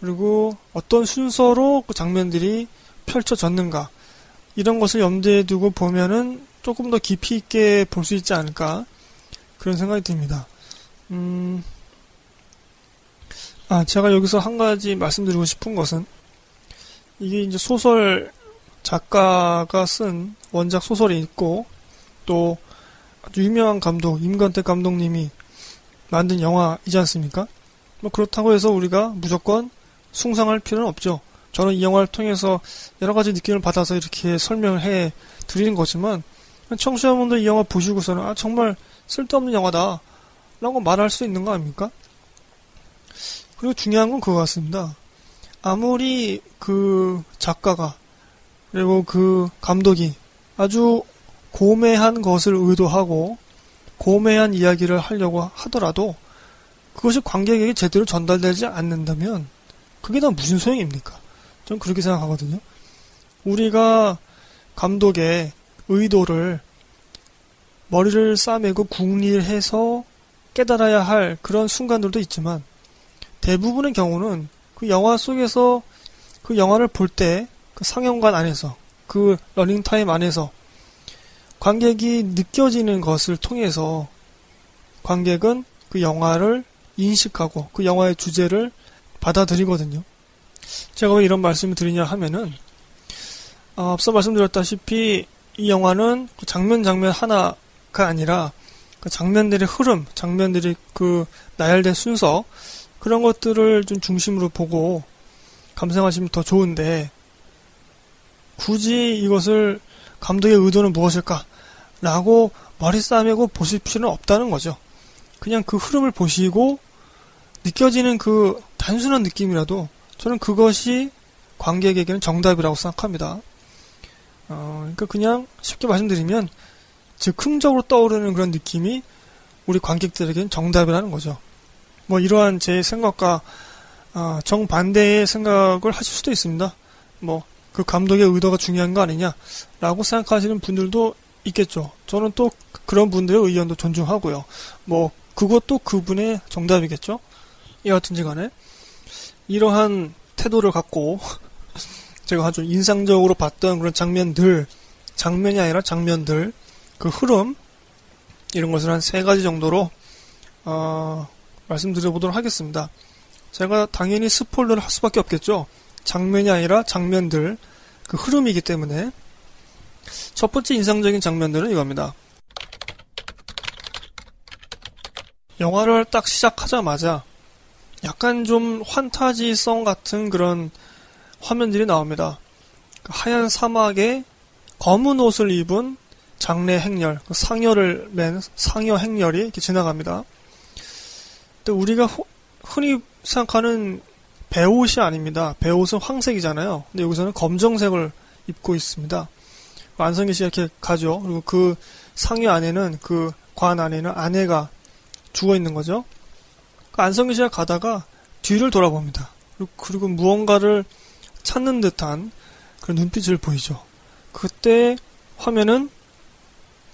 그리고 어떤 순서로 그 장면들이 펼쳐졌는가. 이런 것을 염두에 두고 보면은 조금 더 깊이 있게 볼 수 있지 않을까. 그런 생각이 듭니다. 음, 아, 제가 여기서 한 가지 말씀드리고 싶은 것은, 이게 이제 소설 작가가 쓴 원작 소설이 있고, 또 아주 유명한 감독, 임관택 감독님이 만든 영화이지 않습니까? 뭐 그렇다고 해서 우리가 무조건 숭상할 필요는 없죠. 저는 이 영화를 통해서 여러 가지 느낌을 받아서 이렇게 설명을 해 드리는 거지만 청취자분들 이 영화 보시고서는 아 정말 쓸데없는 영화다 라고 말할 수 있는 거 아닙니까? 그리고 중요한 건 그거 같습니다. 아무리 그 작가가 그리고 그 감독이 아주 고매한 것을 의도하고 고매한 이야기를 하려고 하더라도 그것이 관객에게 제대로 전달되지 않는다면 그게 다 무슨 소용입니까? 전 그렇게 생각하거든요. 우리가 감독의 의도를 머리를 싸매고 궁리해서 깨달아야 할 그런 순간들도 있지만 대부분의 경우는 그 영화 속에서 그 영화를 볼 때 그 상영관 안에서 그 러닝타임 안에서 관객이 느껴지는 것을 통해서 관객은 그 영화를 인식하고 그 영화의 주제를 받아들이거든요. 제가 왜 이런 말씀을 드리냐 하면은 어, 앞서 말씀드렸다시피 이 영화는 그 장면 장면 하나가 아니라 그 장면들의 흐름, 장면들의 그 나열된 순서 그런 것들을 좀 중심으로 보고 감상하시면 더 좋은데 굳이 이것을 감독의 의도는 무엇일까? 라고 머리 싸매고 보실 필요는 없다는 거죠. 그냥 그 흐름을 보시고 느껴지는 그 단순한 느낌이라도 저는 그것이 관객에게는 정답이라고 생각합니다. 어, 그러니까 그냥 쉽게 말씀드리면 즉흥적으로 떠오르는 그런 느낌이 우리 관객들에게는 정답이라는 거죠. 뭐 이러한 제 생각과 어, 정반대의 생각을 하실 수도 있습니다. 뭐 그 감독의 의도가 중요한 거 아니냐라고 생각하시는 분들도 있겠죠. 저는 또 그런 분들의 의견도 존중하고요. 뭐 그것도 그분의 정답이겠죠. 여하튼지 간에 이러한 태도를 갖고 제가 아주 인상적으로 봤던 그런 장면들 장면이 아니라 장면들 그 흐름 이런 것을 한 세 가지 정도로 어, 말씀드려보도록 하겠습니다. 제가 당연히 스포일러를 할 수밖에 없겠죠. 장면이 아니라 장면들 그 흐름이기 때문에 첫 번째 인상적인 장면들은 이겁니다. 영화를 딱 시작하자마자 약간 좀 환타지성 같은 그런 화면들이 나옵니다. 그 하얀 사막에 검은 옷을 입은 장례 행렬, 그 상여를 맨 상여 행렬이 이렇게 지나갑니다. 근데 우리가 흔히 생각하는 배옷이 아닙니다. 배옷은 황색이잖아요. 근데 여기서는 검정색을 입고 있습니다. 안성기 씨가 이렇게 가죠. 그리고 그 상위 안에는 그 관 안에는 아내가 죽어 있는 거죠. 그 안성기 씨가 가다가 뒤를 돌아봅니다. 그리고, 무언가를 찾는 듯한 그런 눈빛을 보이죠. 그때 화면은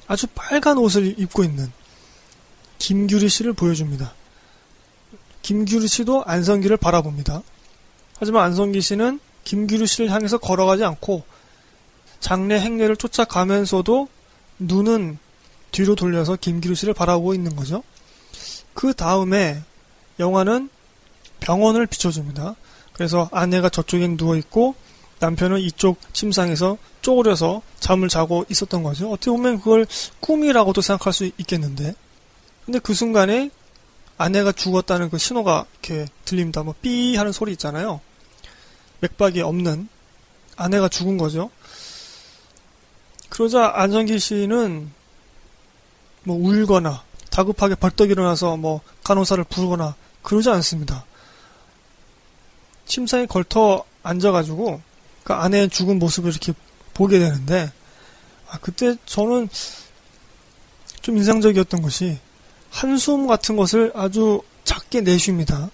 아주 빨간 옷을 입고 있는 김규리 씨를 보여줍니다. 김규리 씨도 안성기를 바라봅니다. 하지만 안성기 씨는 김규리 씨를 향해서 걸어가지 않고 장례 행례를 쫓아가면서도 눈은 뒤로 돌려서 김규리 씨를 바라보고 있는 거죠. 그 다음에 영화는 병원을 비춰줍니다. 그래서 아내가 저쪽에 누워있고 남편은 이쪽 침상에서 쪼그려서 잠을 자고 있었던 거죠. 어떻게 보면 그걸 꿈이라고도 생각할 수 있겠는데. 근데 그 순간에 아내가 죽었다는 그 신호가 이렇게 들립니다. 뭐, 삐 하는 소리 있잖아요. 맥박이 없는 아내가 죽은 거죠. 그러자 안정기 씨는 뭐 울거나 다급하게 벌떡 일어나서 뭐 간호사를 부르거나 그러지 않습니다. 침상에 걸터 앉아가지고 그 아내의 죽은 모습을 이렇게 보게 되는데 아, 그때 저는 좀 인상적이었던 것이 한숨 같은 것을 아주 작게 내쉽니다.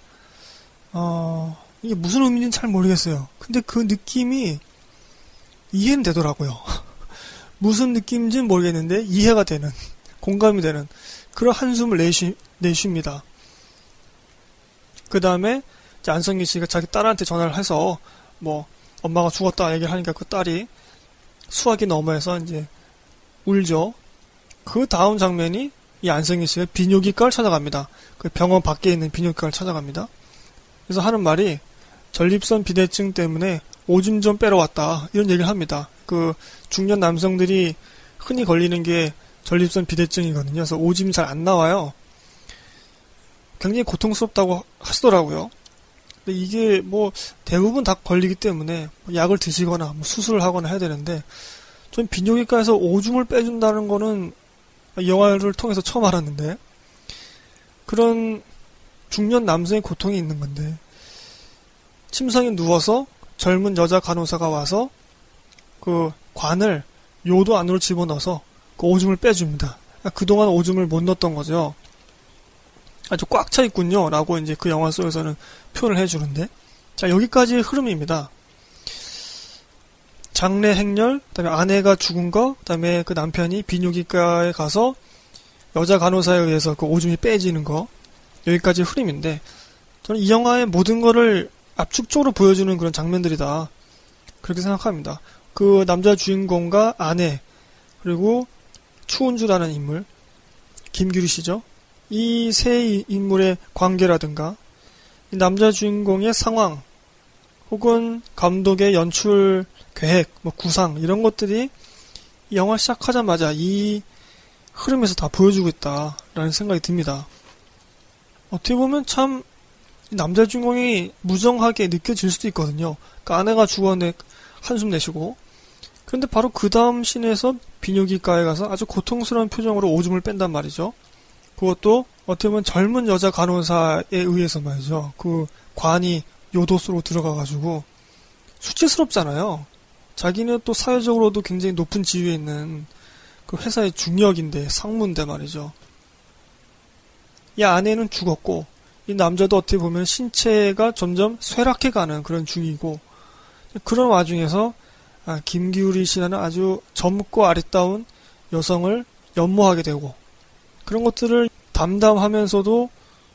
어, 이게 무슨 의미인지는 잘 모르겠어요. 근데 그 느낌이 이해는 되더라고요. 무슨 느낌인지는 모르겠는데 이해가 되는, 공감이 되는 그런 한숨을 내쉬, 내쉽니다. 그 다음에 안성기 씨가 자기 딸한테 전화를 해서 뭐 엄마가 죽었다 얘기를 하니까 그 딸이 수화기 너머에서 이제 울죠. 그 다음 장면이 이 안성기 씨가 비뇨기과를 찾아갑니다. 그 병원 밖에 있는 비뇨기과를 찾아갑니다. 그래서 하는 말이 전립선 비대증 때문에 오줌 좀 빼러 왔다 이런 얘기를 합니다. 그 중년 남성들이 흔히 걸리는 게 전립선 비대증이거든요. 그래서 오줌이 잘 안 나와요. 굉장히 고통스럽다고 하시더라고요. 근데 이게 뭐 대부분 다 걸리기 때문에 뭐 약을 드시거나 뭐 수술을 하거나 해야 되는데 전 비뇨기과에서 오줌을 빼준다는 거는 영화를 통해서 처음 알았는데 그런 중년 남성의 고통이 있는 건데 침상에 누워서 젊은 여자 간호사가 와서 그 관을 요도 안으로 집어넣어서 그 오줌을 빼줍니다. 그동안 오줌을 못 넣었던 거죠. 아주 꽉 차 있군요. 라고 이제 그 영화 속에서는 표현을 해주는데. 자, 여기까지 흐름입니다. 장례 행렬, 그 다음에 아내가 죽은 거, 그 다음에 그 남편이 비뇨기과에 가서 여자 간호사에 의해서 그 오줌이 빼지는 거 여기까지 흐름인데 저는 이 영화의 모든 거를 압축적으로 보여주는 그런 장면들이다 그렇게 생각합니다. 그 남자 주인공과 아내 그리고 추운주라는 인물 김규리 씨죠. 이 세 인물의 관계라든가 남자 주인공의 상황 혹은 감독의 연출 계획, 뭐 구상 이런 것들이 영화 시작하자마자 이 흐름에서 다 보여주고 있다라는 생각이 듭니다. 어떻게 보면 참 남자 주인공이 무정하게 느껴질 수도 있거든요. 그러니까 아내가 죽었는데 한숨 내쉬고 그런데 바로 그 다음 씬에서 비뇨기과에 가서 아주 고통스러운 표정으로 오줌을 뺀단 말이죠. 그것도 어떻게 보면 젊은 여자 간호사에 의해서 말이죠. 그 관이 요도수로 들어가가지고 수치스럽잖아요. 자기는 또 사회적으로도 굉장히 높은 지위에 있는 그 회사의 중역인데 상무인데 말이죠. 이 아내는 죽었고 이 남자도 어떻게 보면 신체가 점점 쇠락해가는 그런 중이고 그런 와중에서 아, 김기우리 씨라는 아주 젊고 아리따운 여성을 연모하게 되고 그런 것들을 담담하면서도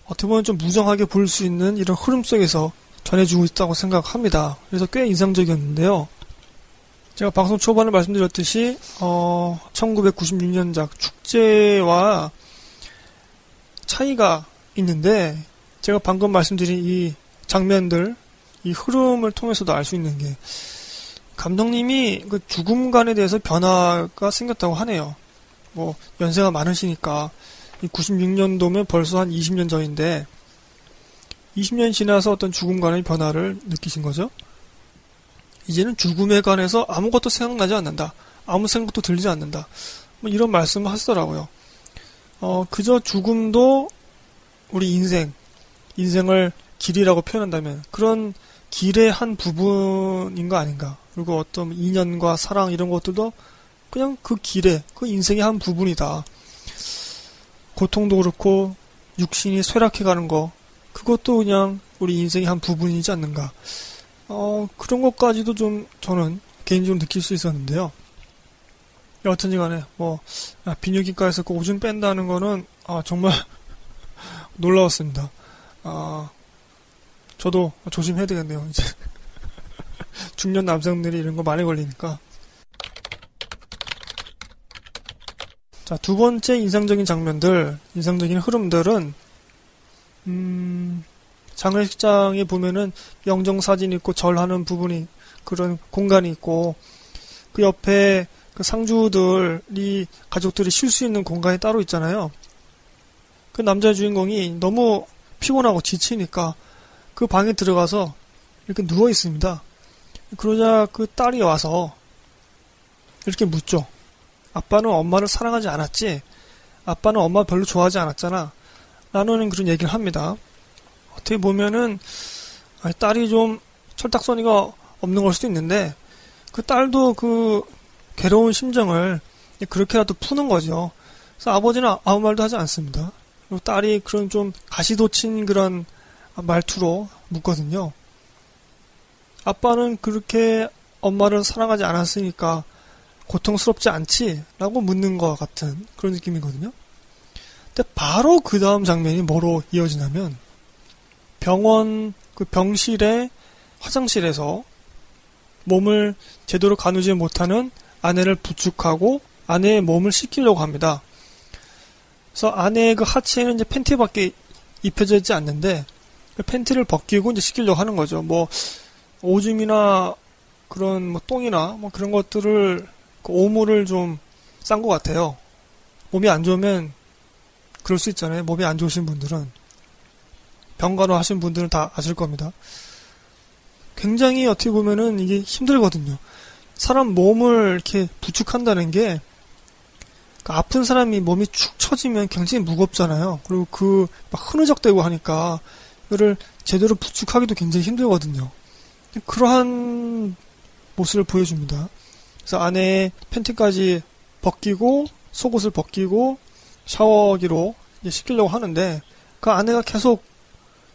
어떻게 보면 좀 무정하게 볼 수 있는 이런 흐름 속에서 전해주고 있다고 생각합니다. 그래서 꽤 인상적이었는데요. 제가 방송 초반에 말씀드렸듯이 어, 1996년작 축제와 차이가 있는데 제가 방금 말씀드린 이 장면들, 이 흐름을 통해서도 알 수 있는 게 감독님이 그 죽음관에 대해서 변화가 생겼다고 하네요. 뭐 연세가 많으시니까 96년도면 벌써 한 20년 전인데 20년 지나서 어떤 죽음관의 변화를 느끼신 거죠? 이제는 죽음에 관해서 아무것도 생각나지 않는다. 아무 생각도 들리지 않는다. 뭐 이런 말씀을 하시더라고요. 어, 그저 죽음도 우리 인생, 인생을 길이라고 표현한다면 그런 길의 한 부분인 거 아닌가. 그리고 어떤 인연과 사랑 이런 것들도 그냥 그 길의 그 인생의 한 부분이다. 고통도 그렇고 육신이 쇠락해가는 거 그것도 그냥 우리 인생의 한 부분이지 않는가. 어, 그런 것까지도 좀 저는 개인적으로 느낄 수 있었는데요. 여하튼지 간에, 뭐, 아, 비뇨기과에서 그 오줌 뺀다는 거는, 아, 정말 놀라웠습니다. 아, 저도 조심해야 되겠네요, 이제. 중년 남성들이 이런 거 많이 걸리니까. 자, 두 번째 인상적인 장면들, 인상적인 흐름들은, 음, 장례식장에 보면은 영정 사진 있고 절하는 부분이, 그런 공간이 있고, 그 옆에 그 상주들이, 가족들이 쉴 수 있는 공간이 따로 있잖아요. 그 남자 주인공이 너무 피곤하고 지치니까 그 방에 들어가서 이렇게 누워 있습니다. 그러자 그 딸이 와서 이렇게 묻죠. 아빠는 엄마를 사랑하지 않았지? 아빠는 엄마 별로 좋아하지 않았잖아. 라는 그런 얘기를 합니다. 어떻게 보면은 딸이 좀 철딱서니가 없는 걸 수도 있는데 그 딸도 그 괴로운 심정을 그렇게라도 푸는 거죠. 그래서 아버지는 아무 말도 하지 않습니다. 그리고 딸이 그런 좀 가시도친 그런 말투로 묻거든요. 아빠는 그렇게 엄마를 사랑하지 않았으니까 고통스럽지 않지? 라고 묻는 것 같은 그런 느낌이거든요. 근데 바로 그 다음 장면이 뭐로 이어지냐면 병원 그 병실의 화장실에서 몸을 제대로 가누지 못하는 아내를 부축하고 아내의 몸을 씻기려고 합니다. 그래서 아내의 그 하체에는 이제 팬티밖에 입혀져 있지 않는데 그 팬티를 벗기고 이제 씻기려고 하는 거죠. 뭐 오줌이나 그런 뭐 똥이나 뭐 그런 것들을 그 오물을 좀 싼 것 같아요. 몸이 안 좋으면 그럴 수 있잖아요. 몸이 안 좋으신 분들은 병간호 하신 분들은 다 아실 겁니다. 굉장히 어떻게 보면은 이게 힘들거든요. 사람 몸을 이렇게 부축한다는 게 그러니까 아픈 사람이 몸이 축 처지면 굉장히 무겁잖아요. 그리고 그 막 흐느적대고 하니까 그를 제대로 부축하기도 굉장히 힘들거든요. 그러한 모습을 보여줍니다. 그래서 안에 팬티까지 벗기고 속옷을 벗기고 샤워기로 시키려고 하는데 그 아내가 계속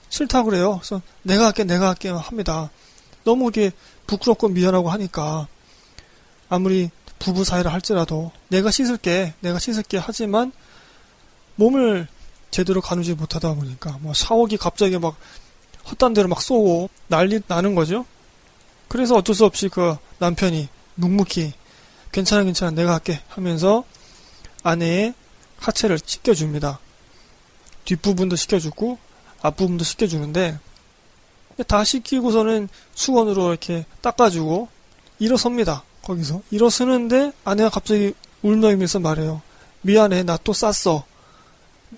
싫다고 그래요. 그래서 내가 할게 내가 할게 합니다. 너무 이게 부끄럽고 미안하고 하니까 아무리 부부 사이라 할지라도 내가 씻을게 내가 씻을게 하지만 몸을 제대로 가누지 못하다 보니까 뭐 샤워기 갑자기 막 헛단 데로 막 쏘고 난리 나는 거죠. 그래서 어쩔 수 없이 그 남편이 묵묵히 괜찮아 괜찮아 내가 할게 하면서 아내의 하체를 씻겨줍니다. 뒷부분도 씻겨주고 앞부분도 씻겨주는데 다 씻기고서는 수건으로 이렇게 닦아주고 일어섭니다. 거기서 일어서는데 아내가 갑자기 울며이면서 말해요. 미안해 나 또 쌌어.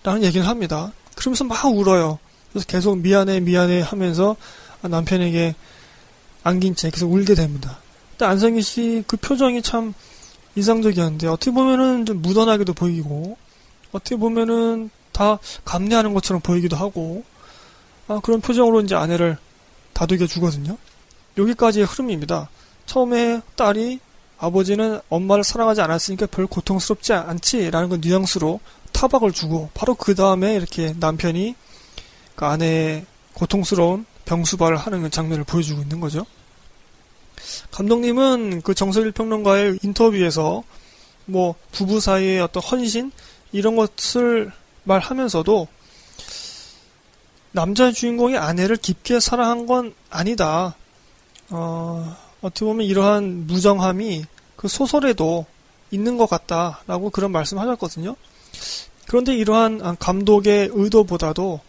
라는 얘기를 합니다. 그러면서 막 울어요. 그래서 계속 미안해 미안해 하면서 남편에게 안긴 채 계속 울게 됩니다. 근데 안성기 씨 그 표정이 참 인상적이었는데 어떻게 보면은 좀 무던하게도 보이고 어떻게 보면은 다 감내하는 것처럼 보이기도 하고 아, 그런 표정으로 이제 아내를 다독여 주거든요. 여기까지의 흐름입니다. 처음에 딸이 아버지는 엄마를 사랑하지 않았으니까 별 고통스럽지 않지라는 건 뉘앙스로 타박을 주고 바로 그 다음에 이렇게 남편이 그 아내의 고통스러운 병수발을 하는 장면을 보여주고 있는 거죠. 감독님은 그 정석일 평론가의 인터뷰에서 뭐 부부 사이의 어떤 헌신 이런 것을 말하면서도 남자 주인공이 아내를 깊게 사랑한 건 아니다. 어, 어떻게 보면 이러한 무정함이 그 소설에도 있는 것 같다라고 그런 말씀을 하셨거든요. 그런데 이러한 감독의 의도보다도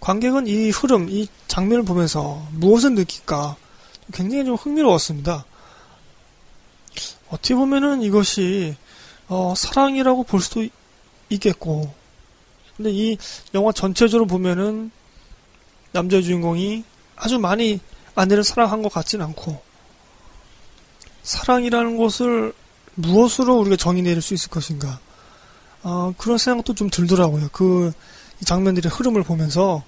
관객은 이 흐름, 이 장면을 보면서 무엇을 느낄까 굉장히 좀 흥미로웠습니다. 어떻게 보면은 이것이 어, 사랑이라고 볼 수도 있겠고, 근데 이 영화 전체적으로 보면은 남자 주인공이 아주 많이 아내를 사랑한 것 같진 않고, 사랑이라는 것을 무엇으로 우리가 정의 내릴 수 있을 것인가? 어, 그런 생각도 좀 들더라고요. 그 장면들의 흐름을 보면서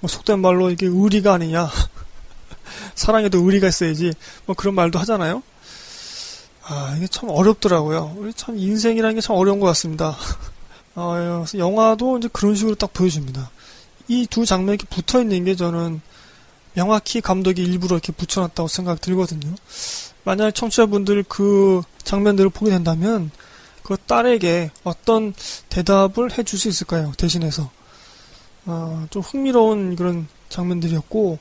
뭐 속된 말로 이게 의리가 아니냐. 사랑에도 의리가 있어야지. 뭐 그런 말도 하잖아요. 아, 이게 참 어렵더라고요. 우리 참 인생이라는 게 참 어려운 것 같습니다. 아, 그래서 영화도 이제 그런 식으로 딱 보여줍니다. 이 두 장면이 붙어 있는 게 저는 명확히 감독이 일부러 이렇게 붙여놨다고 생각 들거든요. 만약 청취자분들 그 장면들을 보게 된다면 그 딸에게 어떤 대답을 해줄 수 있을까요? 대신해서. 아, 좀 흥미로운 그런 장면들이었고,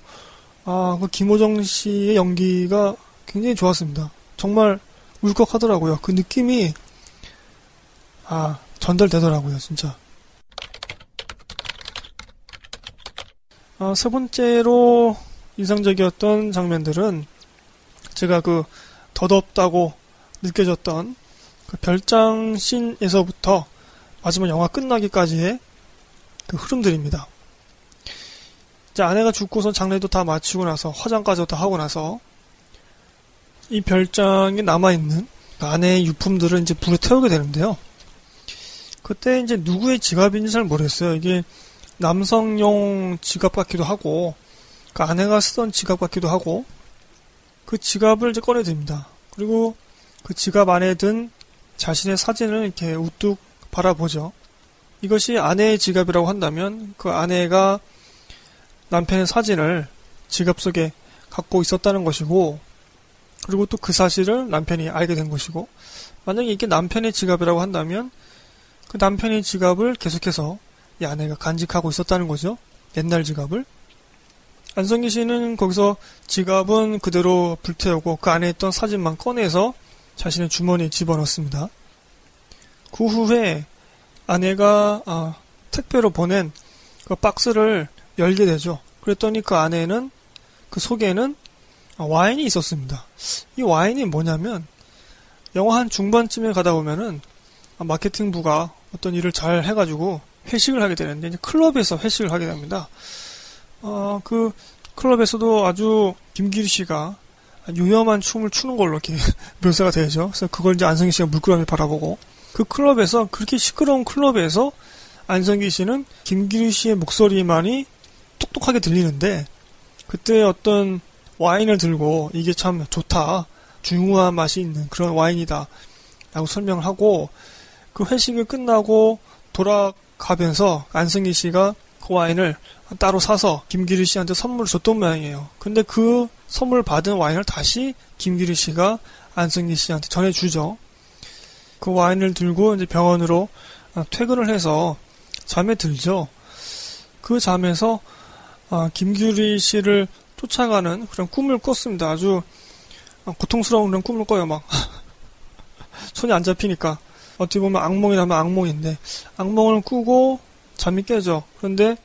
아, 그 김호정 씨의 연기가 굉장히 좋았습니다. 정말 울컥하더라고요. 그 느낌이, 아, 전달되더라고요, 진짜. 아, 세 번째로 인상적이었던 장면들은 제가 그 더덥다고 느껴졌던 그 별장 씬에서부터 마지막 영화 끝나기까지의 그 흐름들입니다. 이제 아내가 죽고서 장례도 다 마치고 나서 화장까지 다 하고 나서 이 별장에 남아있는 그 아내의 유품들을 이제 불에 태우게 되는데요. 그때 이제 누구의 지갑인지 잘 모르겠어요. 이게 남성용 지갑 같기도 하고, 그 아내가 쓰던 지갑 같기도 하고, 그 지갑을 이제 꺼내듭니다. 그리고 그 지갑 안에 든 자신의 사진을 이렇게 우뚝 바라보죠. 이것이 아내의 지갑이라고 한다면 그 아내가 남편의 사진을 지갑 속에 갖고 있었다는 것이고, 그리고 또 그 사실을 남편이 알게 된 것이고, 만약에 이게 남편의 지갑이라고 한다면 그 남편의 지갑을 계속해서 이 아내가 간직하고 있었다는 거죠. 옛날 지갑을. 안성기 씨는 거기서 지갑은 그대로 불태우고 그 안에 있던 사진만 꺼내서 자신의 주머니에 집어넣습니다. 그 후에 아내가 아, 택배로 보낸 그 박스를 열게 되죠. 그랬더니 그 안에는 그 속에는 와인이 있었습니다. 이 와인이 뭐냐면 영화 한 중반쯤에 가다 보면은 마케팅부가 어떤 일을 잘 해가지고 회식을 하게 되는데 이제 클럽에서 회식을 하게 됩니다. 어, 그 클럽에서도 아주 김기리 씨가 유염한 춤을 추는 걸로 이렇게 묘사가 되죠. 그래서 그걸 이제 안성기 씨가 물끄러미 바라보고 그 클럽에서 그렇게 시끄러운 클럽에서 안성기 씨는 김기리 씨의 목소리만이 똑똑하게 들리는데 그때 어떤 와인을 들고 이게 참 좋다. 중후한 맛이 있는 그런 와인이다. 라고 설명을 하고 그 회식이 끝나고 돌아가면서 안승기 씨가 그 와인을 따로 사서 김기리 씨한테 선물을 줬던 모양이에요. 근데 그 선물 받은 와인을 다시 김기리 씨가 안승기 씨한테 전해주죠. 그 와인을 들고 이제 병원으로 퇴근을 해서 잠에 들죠. 그 잠에서 아, 김규리 씨를 쫓아가는 그런 꿈을 꿨습니다. 아주 고통스러운 그런 꿈을 꿔요. 막 손이 안 잡히니까 어떻게 보면 악몽이라면 악몽인데 악몽을 꾸고 잠이 깨죠. 그런데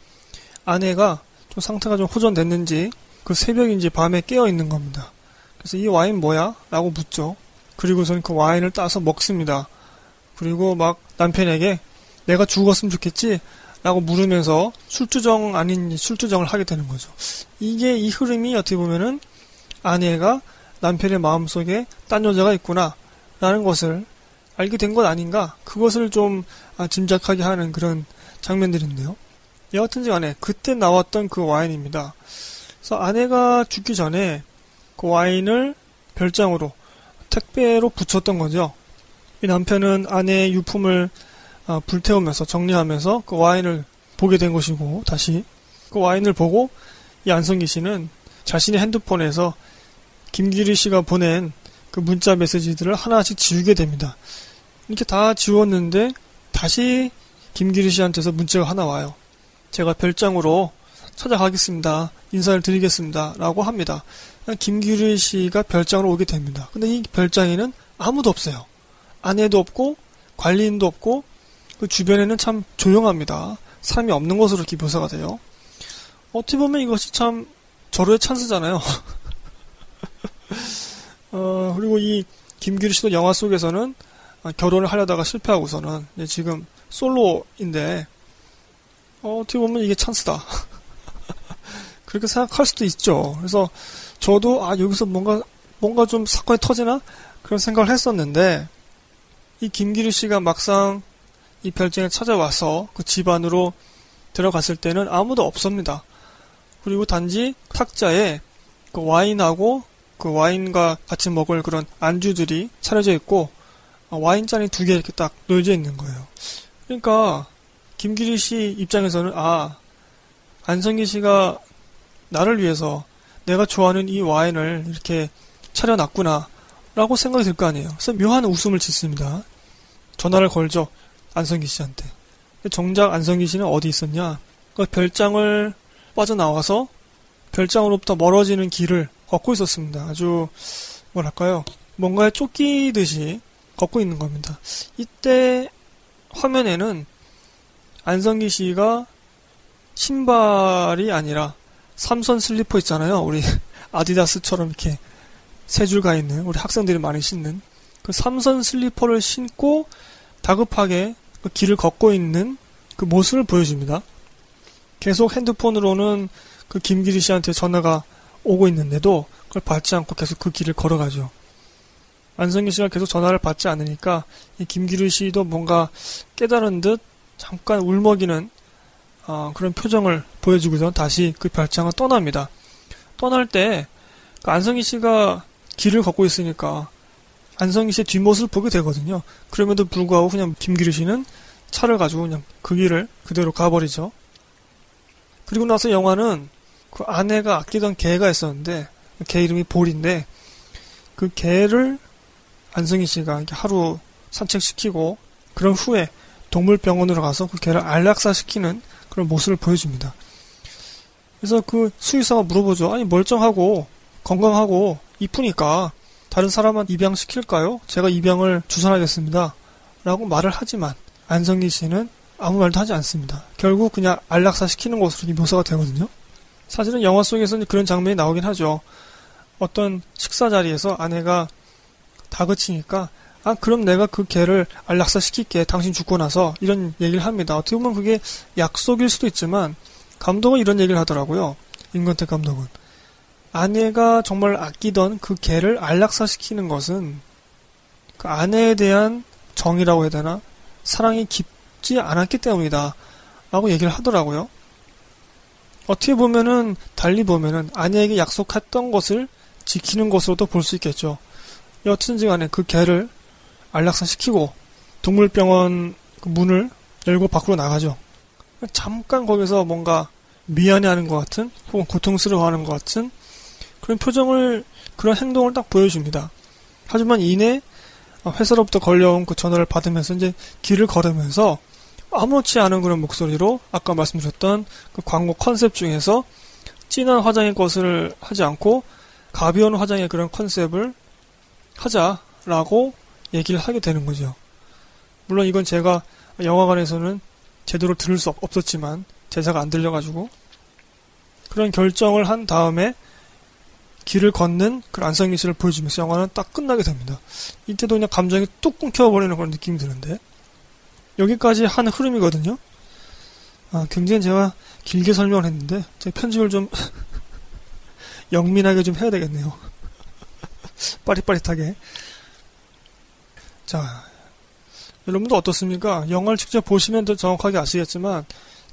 아내가 좀 상태가 좀 호전됐는지 그 새벽인지 밤에 깨어 있는 겁니다. 그래서 이 와인 뭐야? 라고 묻죠. 그리고선 그 와인을 따서 먹습니다. 그리고 막 남편에게 내가 죽었으면 좋겠지? 라고 물으면서 술주정 아닌 술주정을 하게 되는 거죠. 이게 이 흐름이 어떻게 보면은 아내가 남편의 마음속에 딴 여자가 있구나 라는 것을 알게 된 것 아닌가 그것을 좀 아, 짐작하게 하는 그런 장면들인데요. 여하튼지 간에 그때 나왔던 그 와인입니다. 그래서 아내가 죽기 전에 그 와인을 별장으로 택배로 붙였던 거죠. 이 남편은 아내의 유품을 아, 불태우면서 정리하면서 그 와인을 보게 된 것이고 다시 그 와인을 보고 이 안성기 씨는 자신의 핸드폰에서 김기리 씨가 보낸 그 문자 메시지들을 하나씩 지우게 됩니다. 이렇게 다 지웠는데 다시 김기리 씨한테서 문자가 하나 와요. 제가 별장으로 찾아가겠습니다. 인사를 드리겠습니다. 라고 합니다. 김기리 씨가 별장으로 오게 됩니다. 근데 이 별장에는 아무도 없어요. 아내도 없고 관리인도 없고 그 주변에는 참 조용합니다. 사람이 없는 것으로 이렇게 묘사가 돼요. 어떻게 보면 이것이 참 절호의 찬스잖아요. 어, 그리고 이 김규리 씨도 영화 속에서는 결혼을 하려다가 실패하고서는 지금 솔로인데 어, 어떻게 보면 이게 찬스다. 그렇게 생각할 수도 있죠. 그래서 저도 아 여기서 뭔가 뭔가 좀 사건이 터지나 그런 생각을 했었는데 이 김기리 씨가 막상 이 별장에 찾아와서 그 집 안으로 들어갔을 때는 아무도 없습니다. 그리고 단지 탁자에 그 와인하고 그 와인과 같이 먹을 그런 안주들이 차려져 있고 어, 와인잔이 두 개 이렇게 딱 놓여져 있는 거예요. 그러니까 김규리 씨 입장에서는 아 안성기 씨가 나를 위해서 내가 좋아하는 이 와인을 이렇게 차려놨구나 라고 생각이 들 거 아니에요. 그래서 묘한 웃음을 짓습니다. 전화를 걸죠. 안성기 씨한테. 정작 안성기 씨는 어디 있었냐? 그 별장을 빠져나와서 별장으로부터 멀어지는 길을 걷고 있었습니다. 아주 뭐랄까요? 뭔가에 쫓기듯이 걷고 있는 겁니다. 이때 화면에는 안성기 씨가 신발이 아니라 삼선 슬리퍼 있잖아요. 우리 아디다스처럼 이렇게 세 줄 가 있는 우리 학생들이 많이 신는 그 삼선 슬리퍼를 신고 다급하게 그 길을 걷고 있는 그 모습을 보여줍니다. 계속 핸드폰으로는 그 김기리 씨한테 전화가 오고 있는데도 그걸 받지 않고 계속 그 길을 걸어가죠. 안성기 씨가 계속 전화를 받지 않으니까 이 김기리 씨도 뭔가 깨달은 듯 잠깐 울먹이는 어, 그런 표정을 보여주고서 다시 그 별장을 떠납니다. 떠날 때 그 안성기 씨가 길을 걷고 있으니까 안성기 씨의 뒷모습을 보게 되거든요. 그럼에도 불구하고 그냥 김기리 씨는 차를 가지고 그냥 그 길을 그대로 가버리죠. 그리고 나서 영화는 그 아내가 아끼던 개가 있었는데 개 이름이 볼인데 그 개를 안성희 씨가 하루 산책시키고 그런 후에 동물병원으로 가서 그 개를 안락사시키는 그런 모습을 보여줍니다. 그래서 그 수의사가 물어보죠. 아니 멀쩡하고 건강하고 이쁘니까 다른 사람한테 입양시킬까요? 제가 입양을 주선하겠습니다. 라고 말을 하지만 안성기 씨는 아무 말도 하지 않습니다. 결국 그냥 안락사시키는 것으로 묘사가 되거든요. 사실은 영화 속에서는 그런 장면이 나오긴 하죠. 어떤 식사 자리에서 아내가 다그치니까 아 그럼 내가 그 개를 안락사 시킬게 당신 죽고 나서 이런 얘기를 합니다. 어떻게 보면 그게 약속일 수도 있지만 감독은 이런 얘기를 하더라고요. 임건택 감독은 아내가 정말 아끼던 그 개를 안락사 시키는 것은 그 아내에 대한 정이라고 해야 되나 사랑이 깊지 않았기 때문이다 라고 얘기를 하더라고요. 어떻게 보면은 달리 보면은 아내에게 약속했던 것을 지키는 것으로도 볼 수 있겠죠. 여튼지 간에 그 개를 안락사 시키고 동물병원 그 문을 열고 밖으로 나가죠. 잠깐 거기서 뭔가 미안해하는 것 같은 혹은 고통스러워하는 것 같은 그런 표정을 그런 행동을 딱 보여줍니다. 하지만 이내 회사로부터 걸려온 그 전화를 받으면서 이제 길을 걸으면서 아무렇지 않은 그런 목소리로 아까 말씀드렸던 그 광고 컨셉 중에서 진한 화장의 것을 하지 않고 가벼운 화장의 그런 컨셉을 하자라고 얘기를 하게 되는 거죠. 물론 이건 제가 영화관에서는 제대로 들을 수 없었지만 대사가 안 들려가지고 그런 결정을 한 다음에 길을 걷는 그 안성기 씨를 보여주면서 영화는 딱 끝나게 됩니다. 이때도 그냥 감정이 뚝 끊겨버리는 그런 느낌이 드는데 여기까지 한 흐름이거든요. 아, 굉장히 제가 길게 설명을 했는데, 제 편집을 좀 영민하게 좀 해야 되겠네요. 빠릿빠릿하게. 자, 여러분도 어떻습니까? 영화를 직접 보시면 더 정확하게 아시겠지만,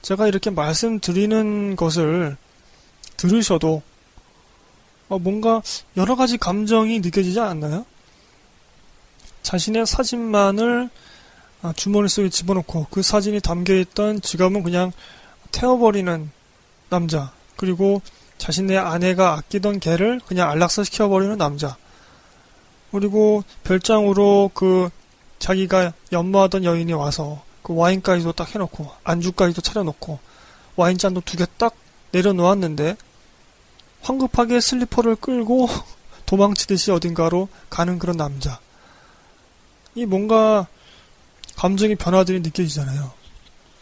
제가 이렇게 말씀드리는 것을 들으셔도, 어, 뭔가 여러 가지 감정이 느껴지지 않나요? 자신의 사진만을 아, 주머니 속에 집어넣고 그 사진이 담겨있던 지갑은 그냥 태워버리는 남자. 그리고 자신의 아내가 아끼던 개를 그냥 안락사시켜버리는 남자. 그리고 별장으로 그 자기가 연마하던 여인이 와서 그 와인까지도 딱 해놓고 안주까지도 차려놓고 와인잔도 두 개 딱 내려놓았는데 황급하게 슬리퍼를 끌고 도망치듯이 어딘가로 가는 그런 남자. 이 뭔가 감정의 변화들이 느껴지잖아요.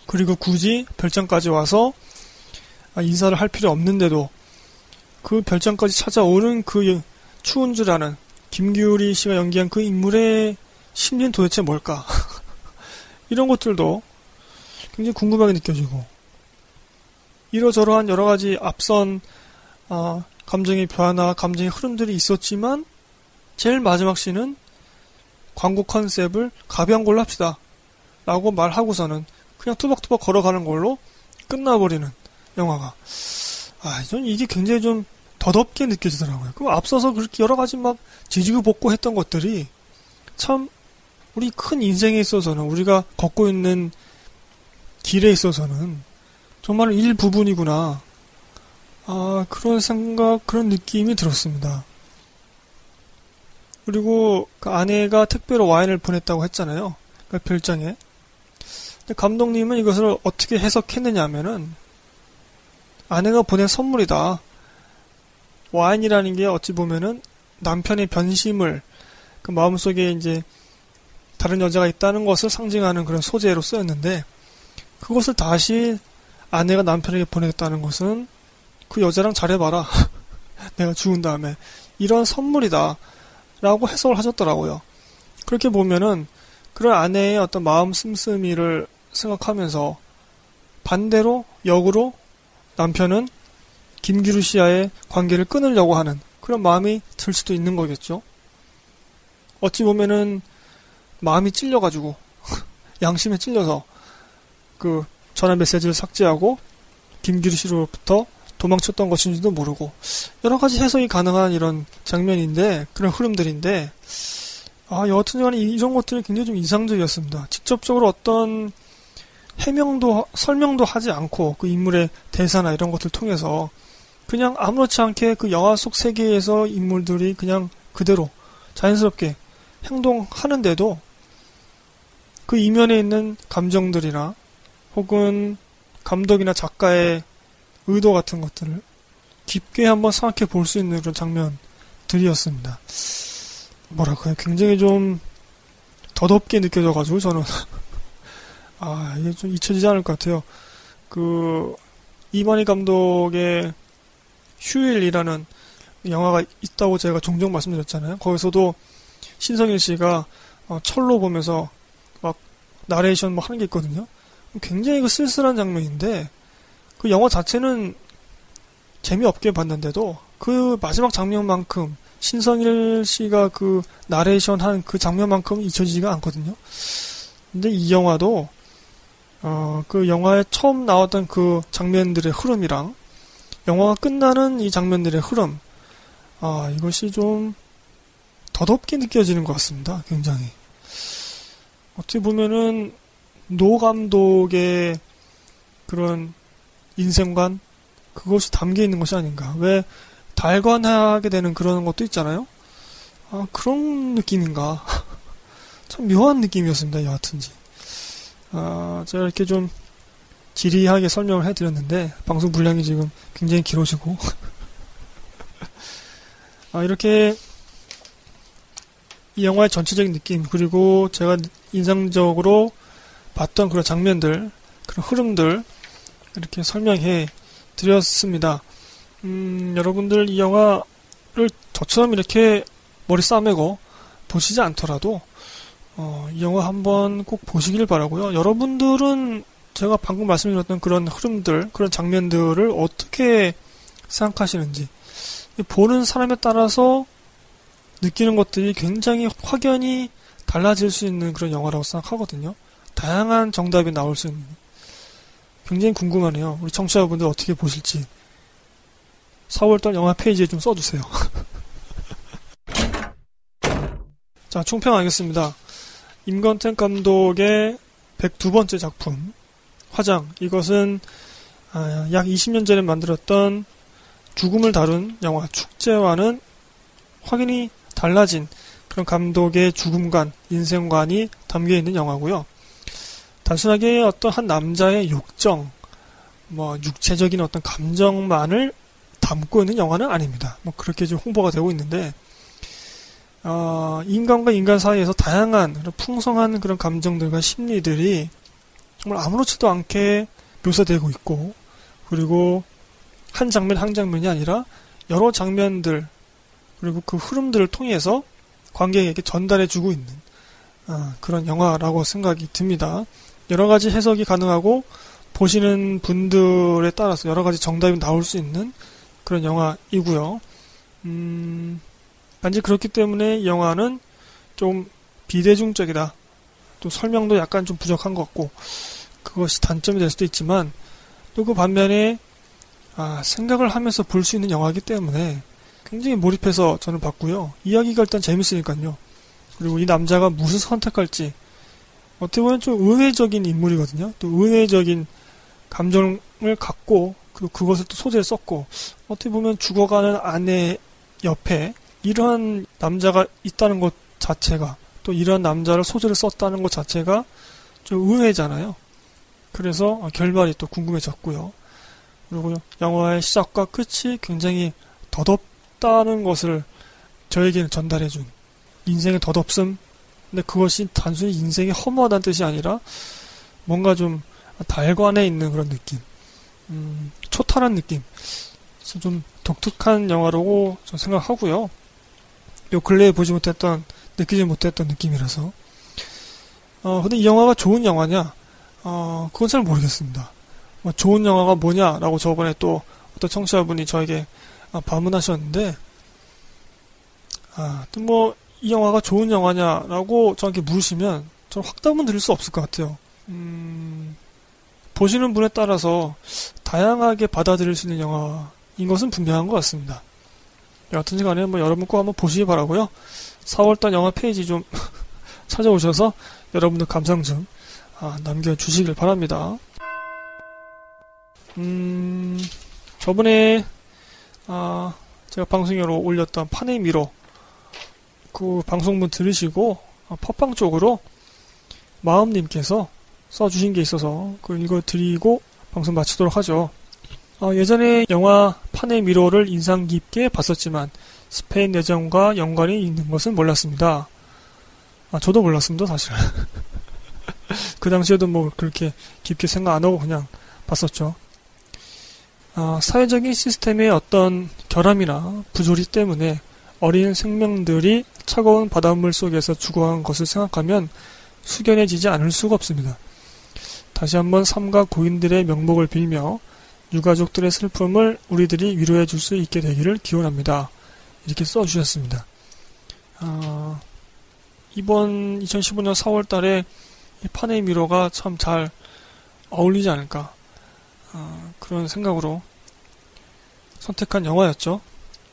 그리고 굳이 별장까지 와서 아, 인사를 할 필요 없는데도 그 별장까지 찾아오는 그 추운 줄 아는 김규리 씨가 연기한 그 인물의 심리는 도대체 뭘까? 이런 것들도 굉장히 궁금하게 느껴지고 이러저러한 여러 가지 앞선 아, 감정의 변화, 감정의 흐름들이 있었지만 제일 마지막 시는 광고 컨셉을 가벼운 걸로 합시다. 라고 말하고서는 그냥 투벅투벅 걸어가는 걸로 끝나버리는 영화가. 아, 전 이게 굉장히 좀 더덥게 느껴지더라고요. 그 앞서서 그렇게 여러 가지 막 지지고 볶고 했던 것들이 참 우리 큰 인생에 있어서는 우리가 걷고 있는 길에 있어서는 정말 일부분이구나. 아, 그런 생각, 그런 느낌이 들었습니다. 그리고 그 아내가 택배로 와인을 보냈다고 했잖아요. 그 별장에. 근데 감독님은 이것을 어떻게 해석했느냐 하면은 아내가 보낸 선물이다. 와인이라는 게 어찌 보면은 남편의 변심을 그 마음속에 이제 다른 여자가 있다는 것을 상징하는 그런 소재로 쓰였는데 그것을 다시 아내가 남편에게 보냈다는 것은 그 여자랑 잘해봐라. 내가 죽은 다음에 이런 선물이다. 라고 해석을 하셨더라고요. 그렇게 보면은 그런 아내의 어떤 마음 씀씀이를 생각하면서 반대로 역으로 남편은 김규루 씨와의 관계를 끊으려고 하는 그런 마음이 들 수도 있는 거겠죠. 어찌 보면은 마음이 찔려가지고 양심에 찔려서 그 전화 메시지를 삭제하고 김규루 씨로부터 도망쳤던 것인지도 모르고 여러 가지 해석이 가능한 이런 장면인데 그런 흐름들인데 아 여하튼 이런 것들이 굉장히 좀 인상적이었습니다. 직접적으로 어떤 해명도 설명도 하지 않고 그 인물의 대사나 이런 것들 통해서 그냥 아무렇지 않게 그 영화 속 세계에서 인물들이 그냥 그대로 자연스럽게 행동하는데도 그 이면에 있는 감정들이나 혹은 감독이나 작가의 의도 같은 것들을 깊게 한번 생각해 볼 수 있는 그런 장면들이었습니다. 뭐랄까요. 굉장히 좀 더덥게 느껴져가지고 저는 아 이게 좀 잊혀지지 않을 것 같아요. 그 이만희 감독의 휴일이라는 영화가 있다고 제가 종종 말씀드렸잖아요. 거기서도 신성일 씨가 어, 철로 보면서 막 나레이션 뭐 하는 게 있거든요. 굉장히 그 쓸쓸한 장면인데 그 영화 자체는 재미없게 봤는데도 그 마지막 장면만큼 신성일 씨가 그 나레이션 한 그 장면만큼 잊혀지지가 않거든요. 근데 이 영화도 어, 그 영화에 처음 나왔던 그 장면들의 흐름이랑 영화가 끝나는 이 장면들의 흐름, 아, 이것이 좀 더덥게 느껴지는 것 같습니다. 굉장히. 어떻게 보면은 노 감독의 그런 인생관 그것이 담겨 있는 것이 아닌가. 왜 달관하게 되는 그런 것도 있잖아요. 아 그런 느낌인가. 참 묘한 느낌이었습니다. 여하튼지. 아 제가 이렇게 좀 지리하게 설명을 해드렸는데 방송 분량이 지금 굉장히 길어지고 아 이렇게 이 영화의 전체적인 느낌 그리고 제가 인상적으로 봤던 그런 장면들 그런 흐름들 이렇게 설명해 드렸습니다. 음, 여러분들 이 영화를 저처럼 이렇게 머리 싸매고 보시지 않더라도 어, 이 영화 한번 꼭 보시길 바라고요. 여러분들은 제가 방금 말씀드렸던 그런 흐름들, 그런 장면들을 어떻게 생각하시는지 보는 사람에 따라서 느끼는 것들이 굉장히 확연히 달라질 수 있는 그런 영화라고 생각하거든요. 다양한 정답이 나올 수 있는 굉장히 궁금하네요. 우리 청취자분들 어떻게 보실지. 4월달 영화 페이지에 좀 써주세요. 자, 총평 하겠습니다. 임건택 감독의 102번째 작품, 화장. 이것은 아, 약 20년 전에 만들었던 죽음을 다룬 영화 축제와는 확연히 달라진 그런 감독의 죽음관, 인생관이 담겨 있는 영화고요. 단순하게 어떤 한 남자의 욕정, 뭐 육체적인 어떤 감정만을 담고 있는 영화는 아닙니다. 뭐 그렇게 좀 홍보가 되고 있는데 어, 인간과 인간 사이에서 다양한 풍성한 그런 감정들과 심리들이 정말 아무렇지도 않게 묘사되고 있고 그리고 한 장면 한 장면이 아니라 여러 장면들 그리고 그 흐름들을 통해서 관객에게 전달해주고 있는 어, 그런 영화라고 생각이 듭니다. 여러 가지 해석이 가능하고 보시는 분들에 따라서 여러 가지 정답이 나올 수 있는 그런 영화이고요. 음, 단지 그렇기 때문에 이 영화는 좀 비대중적이다. 또 설명도 약간 좀 부족한 것 같고 그것이 단점이 될 수도 있지만 또 그 반면에 아, 생각을 하면서 볼 수 있는 영화이기 때문에 굉장히 몰입해서 저는 봤고요. 이야기가 일단 재밌으니까요. 그리고 이 남자가 무슨 선택할지 어떻게 보면 좀 의외적인 인물이거든요. 또 의외적인 감정을 갖고 그리고 그것을 또 소재에 썼고 어떻게 보면 죽어가는 아내 옆에 이러한 남자가 있다는 것 자체가 또 이러한 남자를 소재를 썼다는 것 자체가 좀 의외잖아요. 그래서 결말이 또 궁금해졌고요. 그리고 영화의 시작과 끝이 굉장히 덧없다는 것을 저에게는 전달해준 인생의 덧없음. 근데 그것이 단순히 인생이 허무하다는 뜻이 아니라 뭔가 좀 달관에 있는 그런 느낌. 음, 초탈한 느낌. 좀 독특한 영화라고 저 생각하고요. 요 근래에 보지 못했던, 느끼지 못했던 느낌이라서. 어, 근데 이 영화가 좋은 영화냐? 어, 그건 잘 모르겠습니다. 뭐 좋은 영화가 뭐냐라고 저번에 또 어떤 청취자분이 저에게 아, 반문하셨는데, 아, 또 뭐, 이 영화가 좋은 영화냐라고 저한테 물으시면 저는 확답은 드릴 수 없을 것 같아요. 음, 보시는 분에 따라서 다양하게 받아들일 수 있는 영화인 것은 분명한 것 같습니다. 여하튼 간에 뭐 여러분 꼭 한번 보시기 바라고요. 4월달 영화 페이지 좀 찾아오셔서 여러분들 감상 좀 아, 남겨주시길 바랍니다. 음, 저번에 아, 제가 방송으로 올렸던 파네 미로 그 방송문 들으시고 아, 팟빵 쪽으로 마음님께서 써주신 게 있어서 그 읽어드리고 방송 마치도록 하죠. 어, 예전에 영화 파네 미로를 인상 깊게 봤었지만 스페인 내전과 연관이 있는 것은 몰랐습니다. 아, 저도 몰랐습니다, 사실은. 그 당시에도 뭐 그렇게 깊게 생각 안 하고 그냥 봤었죠. 아, 사회적인 시스템의 어떤 결함이나 부조리 때문에 어린 생명들이 차가운 바닷물 속에서 죽어간 것을 생각하면 숙연해지지 않을 수가 없습니다. 다시 한번 삼가 고인들의 명복을 빌며 유가족들의 슬픔을 우리들이 위로해 줄 수 있게 되기를 기원합니다. 이렇게 써주셨습니다. 어, 이번 2015년 4월 달에 파네 미로가 참 잘 어울리지 않을까. 어, 그런 생각으로 선택한 영화였죠.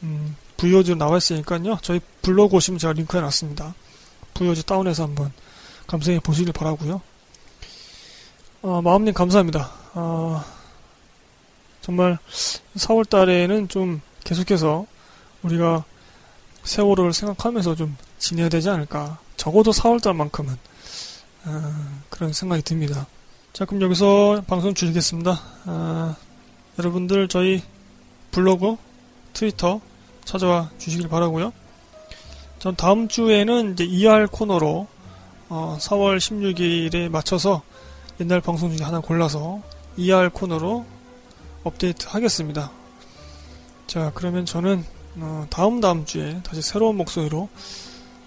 음, VOD로 나와 있으니까요. 저희 블로그 오시면 제가 링크 해 놨습니다. VOD 다운해서 한번 감상해 보시길 바라고요. 어, 마음님 감사합니다. 어, 정말 4월 달에는 좀 계속해서 우리가 세월호를 생각하면서 좀 지내야 되지 않을까. 적어도 4월 달만큼은 어, 그런 생각이 듭니다. 자, 그럼 여기서 방송 줄이겠습니다. 어, 여러분들 저희 블로그, 트위터 찾아와 주시길 바라고요. 전 다음 주에는 이제 ER 코너로 어, 4월 16일에 맞춰서 옛날 방송 중에 하나 골라서 ER 코너로 업데이트 하겠습니다. 자, 그러면 저는 어, 다음 다음 주에 다시 새로운 목소리로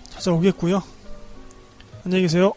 찾아오겠고요. 안녕히 계세요.